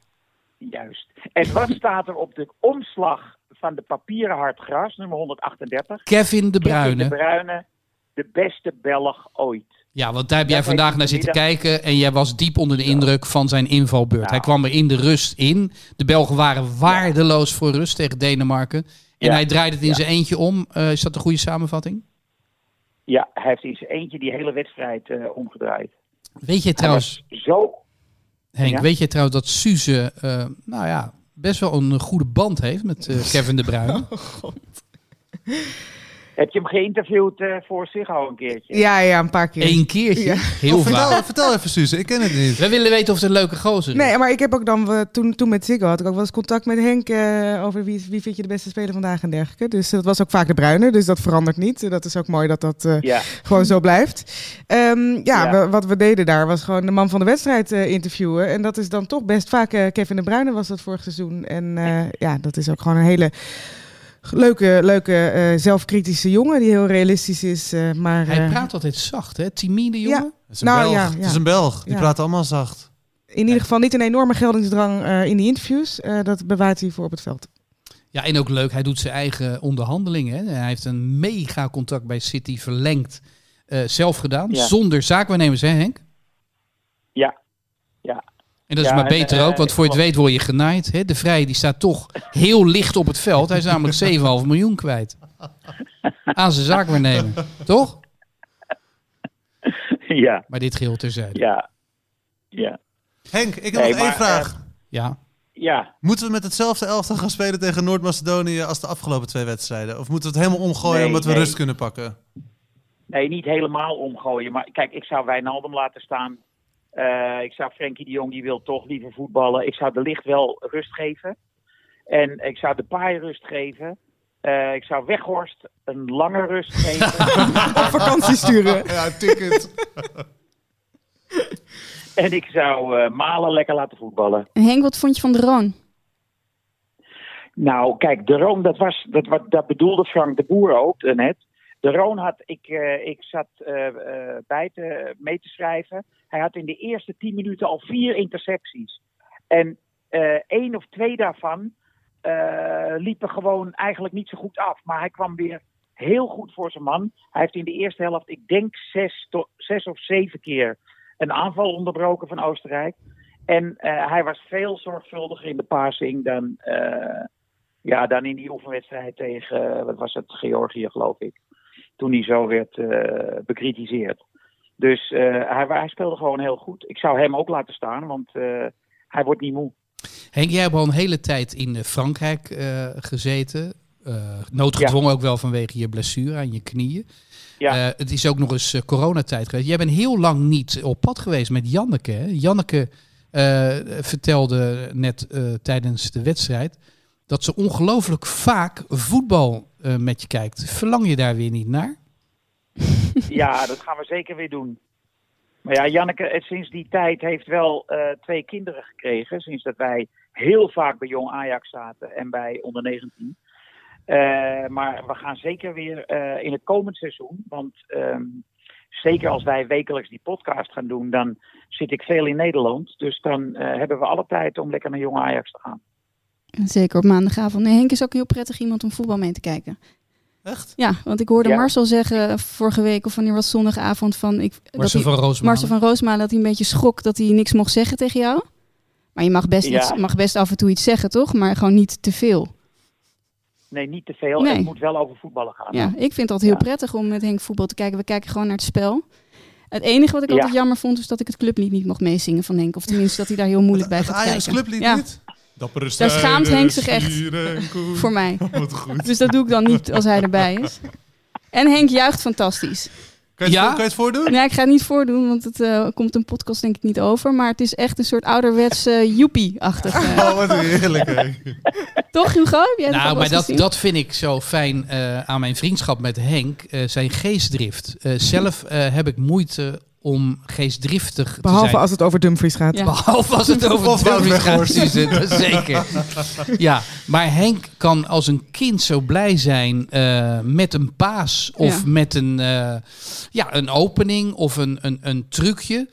Juist. En wat staat er op de omslag van de papieren hard gras, nummer 138? Kevin de Kevin Bruyne. De Bruyne, de beste Belg ooit. Ja, want daar heb jij Dat vandaag naar zitten kijken en jij was diep onder de indruk van zijn invalbeurt. Hij kwam er in de rust in. De Belgen waren waardeloos voor rust tegen Denemarken. En Ja. hij draaide het in Ja. zijn eentje om. Eh, is dat een goede samenvatting? Ja, hij heeft in zijn eentje die hele wedstrijd eh, omgedraaid. Weet je trouwens, zo Henk, Ja? weet je trouwens dat Suze, eh, nou ja, best wel een goede band heeft met eh, Kevin de Bruyne? Heb je hem geïnterviewd eh, voor zich al een keertje? Ja, ja, een paar keer. Eén keertje, Ja. heel Oh, vertel, vaak. vertel even, Suze. Ik ken het niet. We willen weten of het een leuke gozer is. Nee, maar ik heb ook dan, eh, toen, toen met Ziggo had ik ook wel eens contact met Henk eh, over wie, wie vind je de beste speler vandaag en dergelijke. Dus dat was ook vaak de Bruine, dus dat verandert niet. Dat is ook mooi dat dat eh, Ja, gewoon zo blijft. Ehm, ja, Ja. we- wat we deden daar was gewoon de man van de wedstrijd eh, interviewen. En dat is dan toch best vaak Kevin de Bruyne was dat vorig seizoen. En eh, ja, dat is ook gewoon een hele leuke, leuke eh, zelfkritische jongen die heel realistisch is. eh, maar, Hij eh, praat altijd zacht, hè? Timide jongen. Ja. Het is een Nou, Belg. ja, Het is een Belg. Die Ja. praat allemaal zacht. in ieder geval niet een enorme geldingsdrang eh, in die interviews. Eh, dat bewaart hij voor op het veld. Ja, en ook leuk, hij doet zijn eigen onderhandelingen. Hè? Hij heeft een mega contract bij City verlengd. eh, zelf gedaan, Ja. zonder zaakwaarnemers, hè Henk? ja. En dat is Ja, maar beter eh, ook, want voor je het weet word je genaaid. Hè? De Vrij die staat toch heel licht op het veld. Hij is namelijk 7,5 miljoen kwijt. Aan zijn zaakwaarnemer, toch? ja, Maar dit geheel terzijde. ja, ja, Henk, ik heb Nee, nog één maar, vraag. Ja. ja. Moeten we met hetzelfde elftal gaan spelen tegen Noord-Macedonië als de afgelopen twee wedstrijden? Of moeten we het helemaal omgooien Nee, omdat we nee. rust kunnen pakken? Nee, niet helemaal omgooien. Maar kijk, ik zou Wijnaldum laten staan. Eh, ik zou Frenkie de Jong, die wil toch liever voetballen. Ik zou de licht wel rust geven. En ik zou de paai rust geven. Eh, ik zou Weghorst een lange rust geven. Op vakantie sturen. Ja, ticket. en ik zou eh, Malen lekker laten voetballen. En Henk, wat vond je van de Roon? Nou, kijk, de Roon, dat, was, dat, wat- dat bedoelde Frank de Boer ook net. De Roon had, ik, eh, ik zat eh, eh, bij te, mee te schrijven. Hij had in de eerste tien minuten al vier intercepties. En eh, één of twee daarvan eh, liepen gewoon eigenlijk niet zo goed af. Maar hij kwam weer heel goed voor zijn man. Hij heeft in de eerste helft, ik denk zes, to- zes of zeven keer een aanval onderbroken van Oostenrijk. En eh, hij was veel zorgvuldiger in de passing dan, ja, dan in die oefenwedstrijd tegen, wat was het, Georgië geloof ik. Toen hij zo werd bekritiseerd. Dus eh, hij, hij speelde gewoon heel goed. Ik zou hem ook laten staan, want eh, hij wordt niet moe. Henk, jij hebt al een hele tijd in eh, Frankrijk gezeten. Noodgedwongen ook wel vanwege je blessure aan je knieën. Ja. Het is ook nog eens coronatijd geweest. Jij bent heel lang niet op pad geweest met Janneke. Hè? Janneke vertelde net tijdens de wedstrijd dat ze ongelooflijk vaak voetbal met je kijkt. Verlang je daar weer niet naar? Ja, dat gaan we zeker weer doen. Maar ja, Janneke, eh, sinds die tijd heeft wel eh, twee kinderen gekregen. Sinds dat wij heel vaak bij Jong Ajax zaten en bij onder 19. Eh, maar we gaan zeker weer in het komend seizoen. Want ehm, zeker als wij wekelijks die podcast gaan doen, dan zit ik veel in Nederland. Dus dan hebben we alle tijd om lekker naar Jong Ajax te gaan. Zeker op maandagavond. Nee, Henk is ook heel prettig iemand om voetbal mee te kijken. Echt? Ja, want ik hoorde Ja. Marcel zeggen vorige week, of wanneer was zondagavond, van... Ik, dat Marcel hij- van Roosmalen. Marcel van Roosmalen dat hij een beetje schrok dat hij niks mocht zeggen tegen jou. Maar je mag best, Ja. iets, mag best af en toe iets zeggen, toch? Maar gewoon niet te veel. Nee, niet te veel. Nee. Het moet wel over voetballen gaan. Ja, ik vind het altijd heel Ja. prettig om met Henk voetbal te kijken. We kijken gewoon naar het spel. Het enige wat ik Ja. altijd jammer vond, is dat ik het clublied niet mocht meezingen van Henk. Of tenminste dat hij daar heel moeilijk bij Het gaat Ajax kijken. clublied Ja, niet? Dappere Daar schaamt Henk zich echt voor mij. Wat goed. Dus dat doe ik dan niet als hij erbij is. En Henk juicht fantastisch. Kan je, het, Ja? voor- kan je het voordoen? Nee, ik ga het niet voordoen, want het eh, komt een podcast denk ik niet over. Maar het is echt een soort ouderwets eh joepie-achtig. eh. Oh, wat heerlijk. hè. Toch, Hugo? Heb jij Nou, maar dat, gezien? dat vind ik zo fijn eh, aan mijn vriendschap met Henk. eh, zijn geestdrift. Eh, zelf eh, heb ik moeite om geestdriftig te Behalve zijn. als het over Dumfries gaat. Ja. Behalve als het over Dumfries gaat. Zeker. Ja, maar Henk kan als een kind zo blij zijn eh, met een paas of Ja. met een, eh, ja, een opening of een, een, een trucje.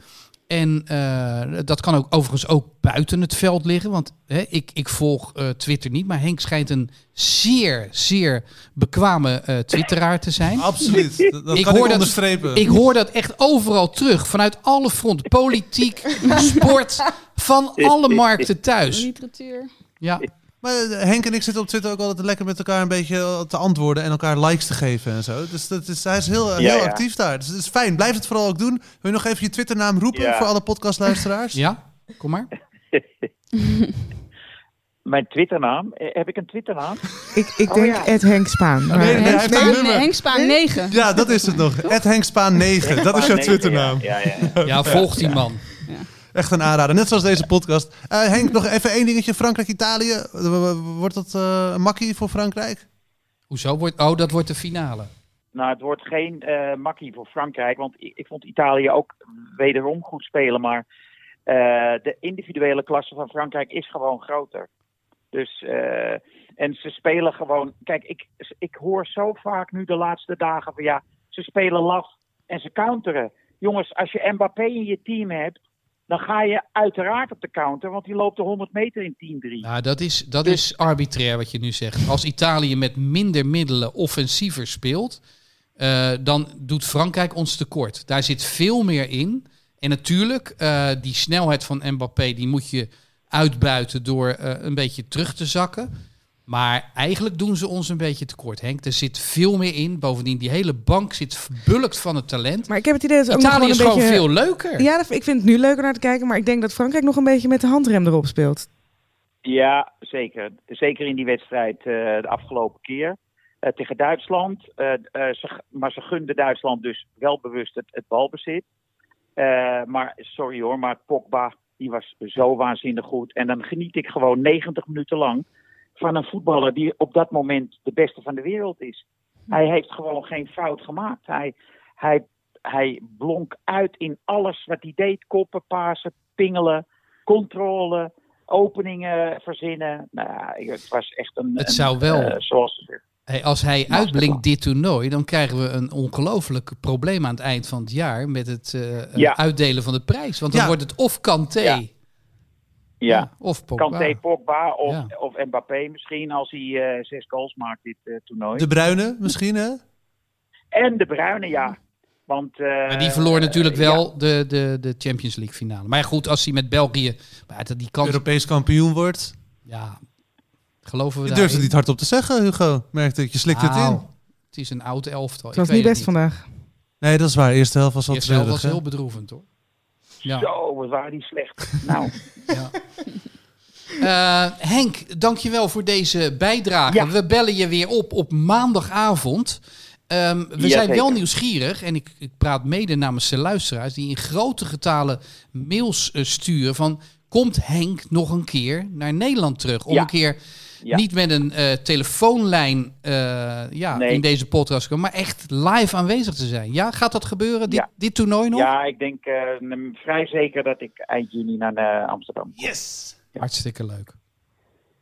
En eh, dat kan ook overigens ook buiten het veld liggen. Want hè, ik, ik volg eh, Twitter niet. Maar Henk schijnt een zeer, zeer bekwame eh, twitteraar te zijn. Absoluut. Dat, dat Ik kan hoor ik dat- onderstrepen. Ik hoor dat echt overal terug. Vanuit alle fronten. Politiek, sport, van alle markten thuis. Literatuur. Ja, Maar eh, Henk en ik zitten op Twitter ook altijd lekker met elkaar een beetje eh, te antwoorden en elkaar likes te geven en zo. Dus dat is, hij is heel, Ja, heel ja. actief daar. Dus het is fijn. Blijf het vooral ook doen. Wil je nog even je Twitternaam roepen Ja. voor alle podcastluisteraars? ja, kom maar. Mijn Twitternaam, eh, heb ik een Twitternaam? Ik, ik Oh, denk ja. Ed Henk Spaan. Maar- Nee, nee, Henk Spaan, nummer. nee, Henk Spaan 9. Ja, dat is het nog. Ed Henk Spaan 9. Dat is jouw Twitternaam. Ja, ja, ja. Ja, volg die man. Echt een aanrader. Net zoals deze podcast. Eh, Henk, nog even één dingetje. Frankrijk-Italië. Wordt dat eh, een makkie voor Frankrijk? Hoezo? Wordt, oh, dat wordt de finale. Nou, het wordt geen eh, makkie voor Frankrijk, want ik, ik vond Italië ook wederom goed spelen. Maar eh, de individuele klasse van Frankrijk is gewoon groter. Dus, eh, en ze spelen gewoon. Kijk, ik, ik hoor zo vaak nu de laatste dagen van ja, ze spelen laf en ze counteren. Jongens, als je Mbappé in je team hebt, dan ga je uiteraard op de counter, want die loopt de 100 meter in 10-3. Nou, dat is, dat Dus- is arbitrair wat je nu zegt. Als Italië met minder middelen offensiever speelt, eh, dan doet Frankrijk ons tekort. Daar zit veel meer in. En natuurlijk, eh, die snelheid van Mbappé, die moet je uitbuiten door eh, een beetje terug te zakken. Maar eigenlijk doen ze ons een beetje tekort, Henk. Er zit veel meer in. Bovendien, die hele bank zit verbulkt van het talent. Maar ik heb het idee dat het ook nog Italië is gewoon een gewoon beetje... veel leuker. Ja, ik vind het nu leuker naar te kijken, maar ik denk dat Frankrijk nog een beetje met de handrem erop speelt. Ja, zeker. Zeker in die wedstrijd eh, de afgelopen keer eh, tegen Duitsland. Eh, eh, ze, maar ze gunden Duitsland dus wel bewust het, het balbezit. Eh, maar sorry hoor, maar Pogba die was zo waanzinnig goed. En dan geniet ik gewoon 90 minuten lang van een voetballer die op dat moment de beste van de wereld is. Hij heeft gewoon geen fout gemaakt. Hij, hij, hij blonk uit in alles wat hij deed. Koppen, pasen, pingelen, controle. openingen verzinnen. Nou, het was echt een... Het een, zou wel- eh, zoals, Hey, als hij uitblinkt dit toernooi, dan krijgen we een ongelooflijk probleem aan het eind van het jaar met het eh, Ja. uitdelen van de prijs. Want dan Ja. wordt het of Kanté Ja. Ja, of Pogba. Kanté, Pogba of, Ja. of Mbappé misschien als hij eh, zes goals maakt dit eh, toernooi. De Bruine misschien, hè? En de Bruine, ja. Want, eh, Maar die verloor natuurlijk ja. wel de, de, de Champions League finale. Maar goed, als hij met België... Maar die kans... Europees kampioen wordt. Ja, geloven we Je daar durft het niet hardop te zeggen, Hugo. Merkte ik, je slikt het Nou, in. Het is een oud elftal. Het was Ik niet best vandaag. Nee, dat is waar. Eerste helft was De al eerste helft was heel bedroevend, hoor. Ja. Zo, wat waren die slecht. nou, Ja. Eh, Henk, dankjewel voor deze bijdrage. Ja. We bellen je weer op op maandagavond. Ehm, we Ja, zijn wel nieuwsgierig en ik, ik praat mede namens de luisteraars die in grote getalen mails eh, sturen van komt Henk nog een keer naar Nederland terug? Om Ja. een keer Ja. niet met een eh, telefoonlijn eh, ja, Nee. in deze podcast komen, maar echt live aanwezig te zijn. Ja, gaat dat gebeuren, dit, Ja. dit toernooi nog? ja, ik denk eh, vrij zeker dat ik eind juni naar eh, Amsterdam kom. Yes! Hartstikke leuk.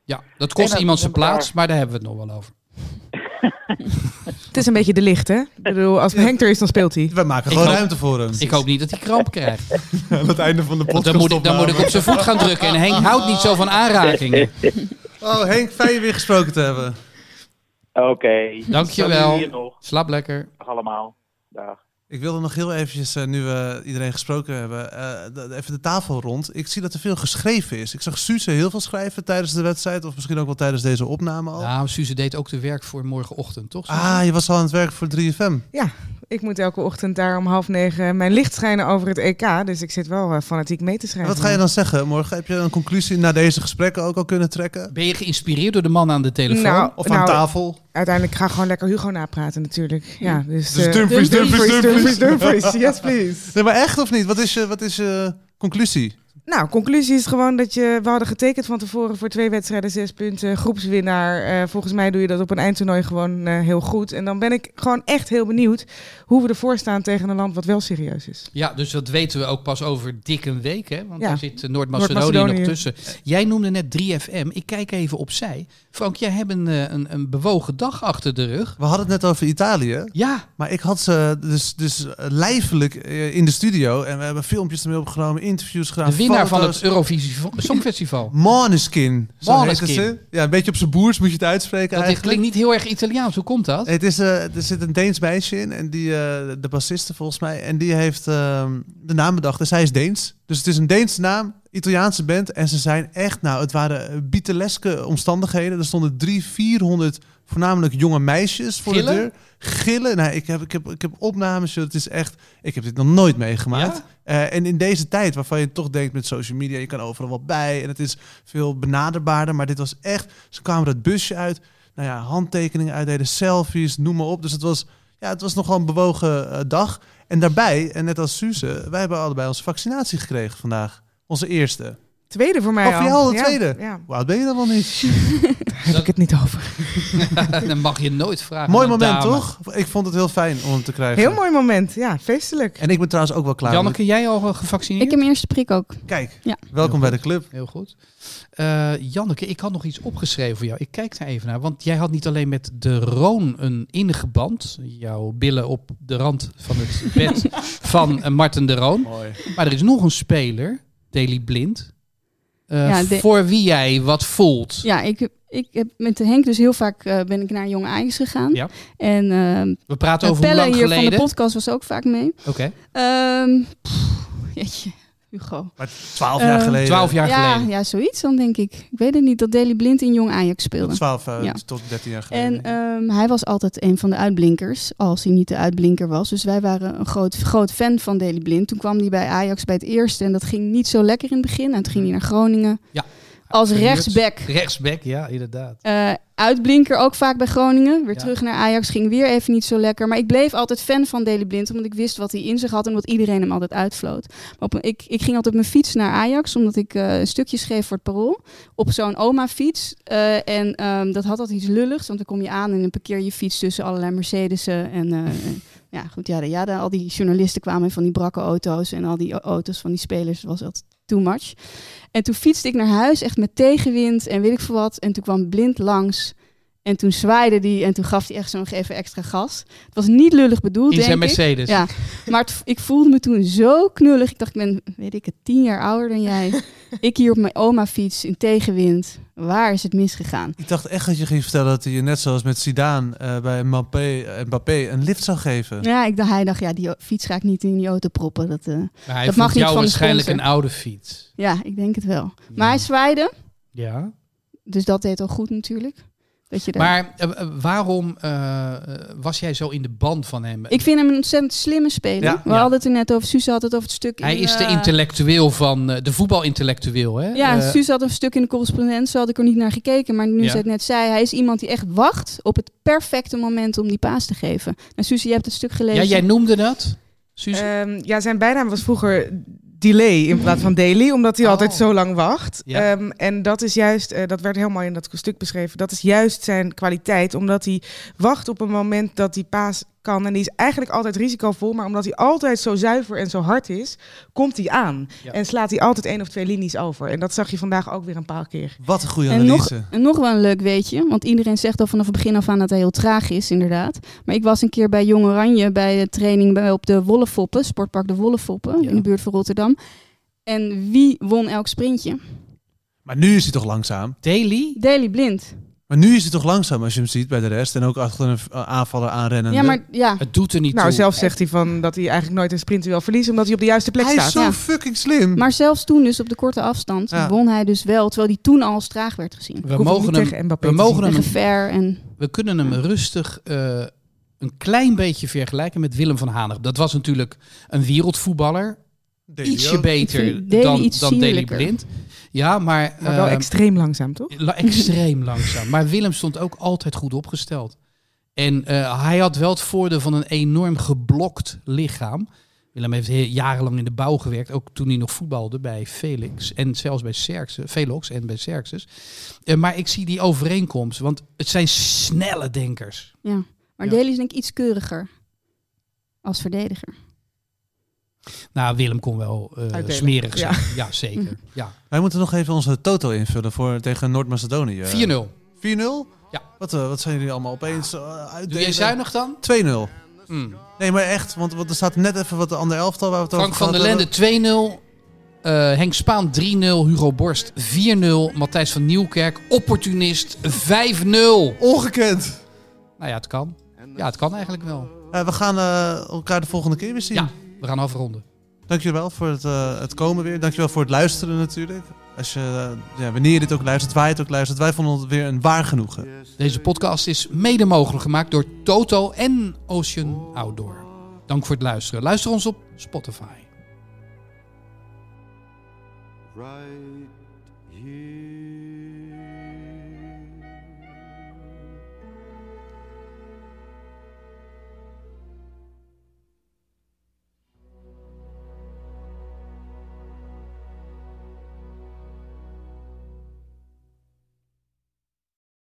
Ja, dat kost iemand zijn plaats, maar daar hebben we het nog wel over. Het is een beetje de licht, hè? Ik bedoel, als Henk er is, dan speelt hij. We maken gewoon hoop- ruimte voor hem. Ik hoop niet dat hij kramp krijgt. Aan het einde van de podcast dan moet, ik, dan moet ik op zijn voet gaan drukken. En Henk houdt niet zo van aanrakingen. Oh, Henk, fijn je weer gesproken te hebben. Oké. Dankjewel. Dan hier nog. Slaap lekker. Dag allemaal. Dag. Ik wilde nog heel eventjes, eh, nu we iedereen gesproken hebben, eh, de- even de tafel rond. Ik zie dat er veel geschreven is. Ik zag Suze heel veel schrijven tijdens de wedstrijd, of misschien ook wel tijdens deze opname al. Nou, Suze deed ook de werk voor morgenochtend, toch? Suze? Ah, je was al aan het werk voor 3FM. Ik moet elke ochtend daar om half negen mijn licht schijnen over het EK. Dus ik zit wel eh, fanatiek mee te schrijven. Wat ga je dan zeggen? Morgen heb je een conclusie na deze gesprekken ook al kunnen trekken? Ben je geïnspireerd door de man aan de telefoon? Nou, Of aan nou, tafel? Uiteindelijk ga ik gewoon lekker Hugo napraten natuurlijk. Ja, dus, Dus eh, Dumfries, Dumfries, Dumfries. Dumfries. Yes, please. Nee, maar echt of niet? Wat is je, wat is je conclusie? Nou, conclusie is gewoon dat je... We hadden getekend van tevoren voor twee wedstrijden, zes punten, groepswinnaar. Eh, volgens mij doe je dat op een eindtoernooi gewoon eh, heel goed. En dan ben ik gewoon echt heel benieuwd hoe we ervoor staan tegen een land wat wel serieus is. Ja, dus dat weten we ook pas over dik een week, hè? Want Ja. daar zit eh, Noord-Macedonië nog tussen. Jij noemde net 3FM. Ik kijk even opzij. Frank, jij hebt een, eh, een, een bewogen dag achter de rug. We hadden het net over Italië. Ja, Maar ik had ze dus, dus lijfelijk eh, in de studio. En we hebben filmpjes ermee opgenomen, interviews gedaan. de winnaar van het Eurovisie Songfestival. Måneskin. Måneskin. Ja, een beetje op zijn boers moet je het uitspreken Dat eigenlijk. klinkt niet heel erg Italiaans. Hoe komt dat? Het is, eh, er zit een Deens meisje in, en die, eh, de bassiste volgens mij, en die heeft ehm, de naam bedacht. En zij is Deens. Dus het is een Deense naam, Italiaanse band. En ze zijn echt, nou, het waren eh, Beatleske omstandigheden. Er stonden drie, vierhonderd voornamelijk jonge meisjes voor Gillen? de deur. Gillen. Nou, ik heb, ik heb, ik heb opnames, het is echt, ik heb dit nog nooit meegemaakt. Ja? Eh, en in deze tijd waarvan je toch denkt met social media, je kan overal wat bij en het is veel benaderbaarder. Maar dit was echt, ze kwamen het busje uit, nou ja, handtekeningen uitdeden, selfies, noem maar op. Dus het was, ja, het was nogal een bewogen eh, dag. En daarbij, en net als Suze, wij hebben allebei onze vaccinatie gekregen vandaag. Onze eerste. Tweede voor mij Oh, voor al. de Ja, tweede? Ja, Hoe oud ben je dan wel niet? daar heb ik het niet over. Dan mag je nooit vragen. Mooi moment, dame. toch? Ik vond het heel fijn om hem te krijgen. Heel mooi moment. Ja, feestelijk. En ik ben trouwens ook wel klaar. Janneke, jij al gevaccineerd? Ik heb mijn eerste prik ook. Kijk, Ja. welkom bij de club. Heel goed. Eh, Janneke, ik had nog iets opgeschreven voor jou. Ik kijk daar even naar. Want jij had niet alleen met de Roon een innige band. Jouw billen op de rand van het bed van eh, Marten de Roon. Mooi. Maar er is nog een speler, Daily Blind. Eh, Ja, de- Voor wie jij wat voelt. Ja, ik, heb- ik heb met Henk dus heel vaak eh, ben ik naar Jong Ajax gegaan. Ja. En ehm We praten over hoe lang hier van de geleden. podcast was ook vaak mee. Oké, Ehm jeetje, Hugo. Maar twaalf jaar Eh, geleden. twaalf jaar ja, geleden. ja, zoiets dan denk ik. Ik weet het niet dat Daley Blind in Jong Ajax speelde. 12 eh, Ja. tot 13 jaar geleden. En ehm, hij was altijd een van de uitblinkers, als hij niet de uitblinker was. Dus wij waren een groot, groot fan van Daley Blind. Toen kwam hij bij Ajax bij het eerste en dat ging niet zo lekker in het begin. En toen ging hij naar Groningen. Ja. Als rechtsback. Rechtsback, ja, inderdaad. Eh, uitblinker ook vaak bij Groningen. Weer Ja. terug naar Ajax. Ging weer even niet zo lekker. Maar ik bleef altijd fan van Daley Blind. Omdat ik wist wat hij in zich had. En wat iedereen hem altijd uitvloot. Maar op, een- ik, ik ging altijd mijn fiets naar Ajax. Omdat ik eh, een stukje schreef voor het parool. Op zo'n oma-fiets. Eh, en ehm, dat had altijd iets lulligs. Want dan kom je aan en dan parkeer je fiets tussen allerlei Mercedes'en. En Ja, goed, ja, ja, al die journalisten kwamen van die brakke auto's en al die auto's van die spelers dat was altijd too much. En toen fietste ik naar huis, echt met tegenwind en weet ik veel wat. En toen kwam Blind langs en toen zwaaide die en toen gaf hij echt zo nog even extra gas. Het was niet lullig bedoeld, In denk zijn ik. Mercedes. Ja, maar het- ik voelde me toen zo knullig. Ik dacht, ik ben, weet ik het, tien jaar ouder dan jij. ik hier op mijn oma fiets in tegenwind. Waar is het misgegaan? Ik dacht echt dat je ging vertellen dat hij je net zoals met Zidane eh, bij Mbappé, Mbappé een lift zou geven. Ja, ik dacht, hij dacht, ja, die fiets ga ik niet in die auto proppen. Dat, eh, Maar hij dat mag niet jou van de waarschijnlijk een oude fiets. Ja, ik denk het wel. Maar hij zwaaide, Ja. dus dat deed al goed natuurlijk. Dat je daar... Maar eh, waarom eh, was jij zo in de band van hem? Ik vind hem een ontzettend slimme speler. Ja. We Ja. hadden het er net over. Suze had het over het stuk Hij in, is de eh, intellectueel van de voetbalintellectueel, hè? Ja, Suze had een stuk in de correspondent. Zo had ik er niet naar gekeken. Maar nu Ja. ze het net zei, hij is iemand die echt wacht op het perfecte moment om die paas te geven. Nou, Suze, je hebt het stuk gelezen. ja, jij noemde dat, Suze? Ehm, ja, zijn bijnaam was vroeger delay in plaats van daily, omdat hij Oh. altijd zo lang wacht. Ja. Ehm, en dat is juist, eh, dat werd helemaal in dat stuk beschreven, dat is juist zijn kwaliteit, omdat hij wacht op een moment dat die paas kan. En die is eigenlijk altijd risicovol, maar omdat hij altijd zo zuiver en zo hard is, komt hij aan. Ja. En slaat hij altijd één of twee linies over. En dat zag je vandaag ook weer een paar keer. Wat een goede En nog, analyse. en nog wel een leuk weetje, want iedereen zegt al vanaf het begin af aan dat hij heel traag is, inderdaad. Maar ik was een keer bij Jong Oranje bij de training bij, op de Wollefoppen, sportpark de Wollefoppen, Ja. in de buurt van Rotterdam. En wie won elk sprintje? Maar nu is hij toch langzaam? Daily? Daily Blind. Maar nu is hij toch langzaam als je hem ziet bij de rest. En ook achter een aanvaller aanrennen. Ja, maar ja, Het doet er niet Nou, toe. zelf zegt hij van dat hij eigenlijk nooit een sprint wil verliezen, omdat hij op de juiste plek Hij is staat. zo Ja. fucking slim. maar zelfs toen dus op de korte afstand Ja. won hij dus wel, terwijl hij toen al als traag werd gezien. we hoef mogen hem, tegen Mbappé we mogen hem En gevaar en... we kunnen hem rustig eh, een klein beetje vergelijken met Willem van Hanegem. Dat was natuurlijk een wereldvoetballer. Ietsje ook. beter dan, iets dan Daily. Blind. Ja, maar... Maar wel ehm, extreem langzaam, toch? La- extreem langzaam. Maar Willem stond ook altijd goed opgesteld. En eh, hij had wel het voordeel van een enorm geblokt lichaam. Willem heeft heel- jarenlang in de bouw gewerkt, ook toen hij nog voetbalde bij Felix en zelfs bij Xerxes, Velox en bij Xerxes. Eh, maar ik zie die overeenkomst, want het zijn snelle denkers. Ja. Maar Ja. Is denk ik iets keuriger als verdediger. Nou, Willem kon wel eh, Uitdelen. smerig zijn. Ja, zeker. Ja. Wij moeten nog even onze toto invullen voor, tegen Noord-Macedonië. 4-0. 4-0? Ja. Wat, eh, wat zijn jullie allemaal opeens uh, uitdelen? Doe jij zuinig dan? 2-0. Hmm. Nee, maar echt, want, want er staat net even wat de andere elftal waar we het Frank over van der Lende 2-0. Eh, Henk Spaan 3-0. Hugo Borst 4-0. Matthijs van Nieuwkerk, opportunist 5-0. hebben. Ongekend. Nou ja, het kan. Ja, het kan eigenlijk wel. Eh, we gaan eh, elkaar de volgende keer weer zien. Ja, we gaan afronden. Dankjewel voor het, eh, het komen weer. Dankjewel voor het luisteren natuurlijk. Als je, eh, ja, wanneer je dit ook luistert, waar je het ook luistert. Wij vonden het weer een waar genoegen. Deze podcast is mede mogelijk gemaakt door Toto en Ocean Outdoor. Dank voor het luisteren. Luister ons op Spotify. right.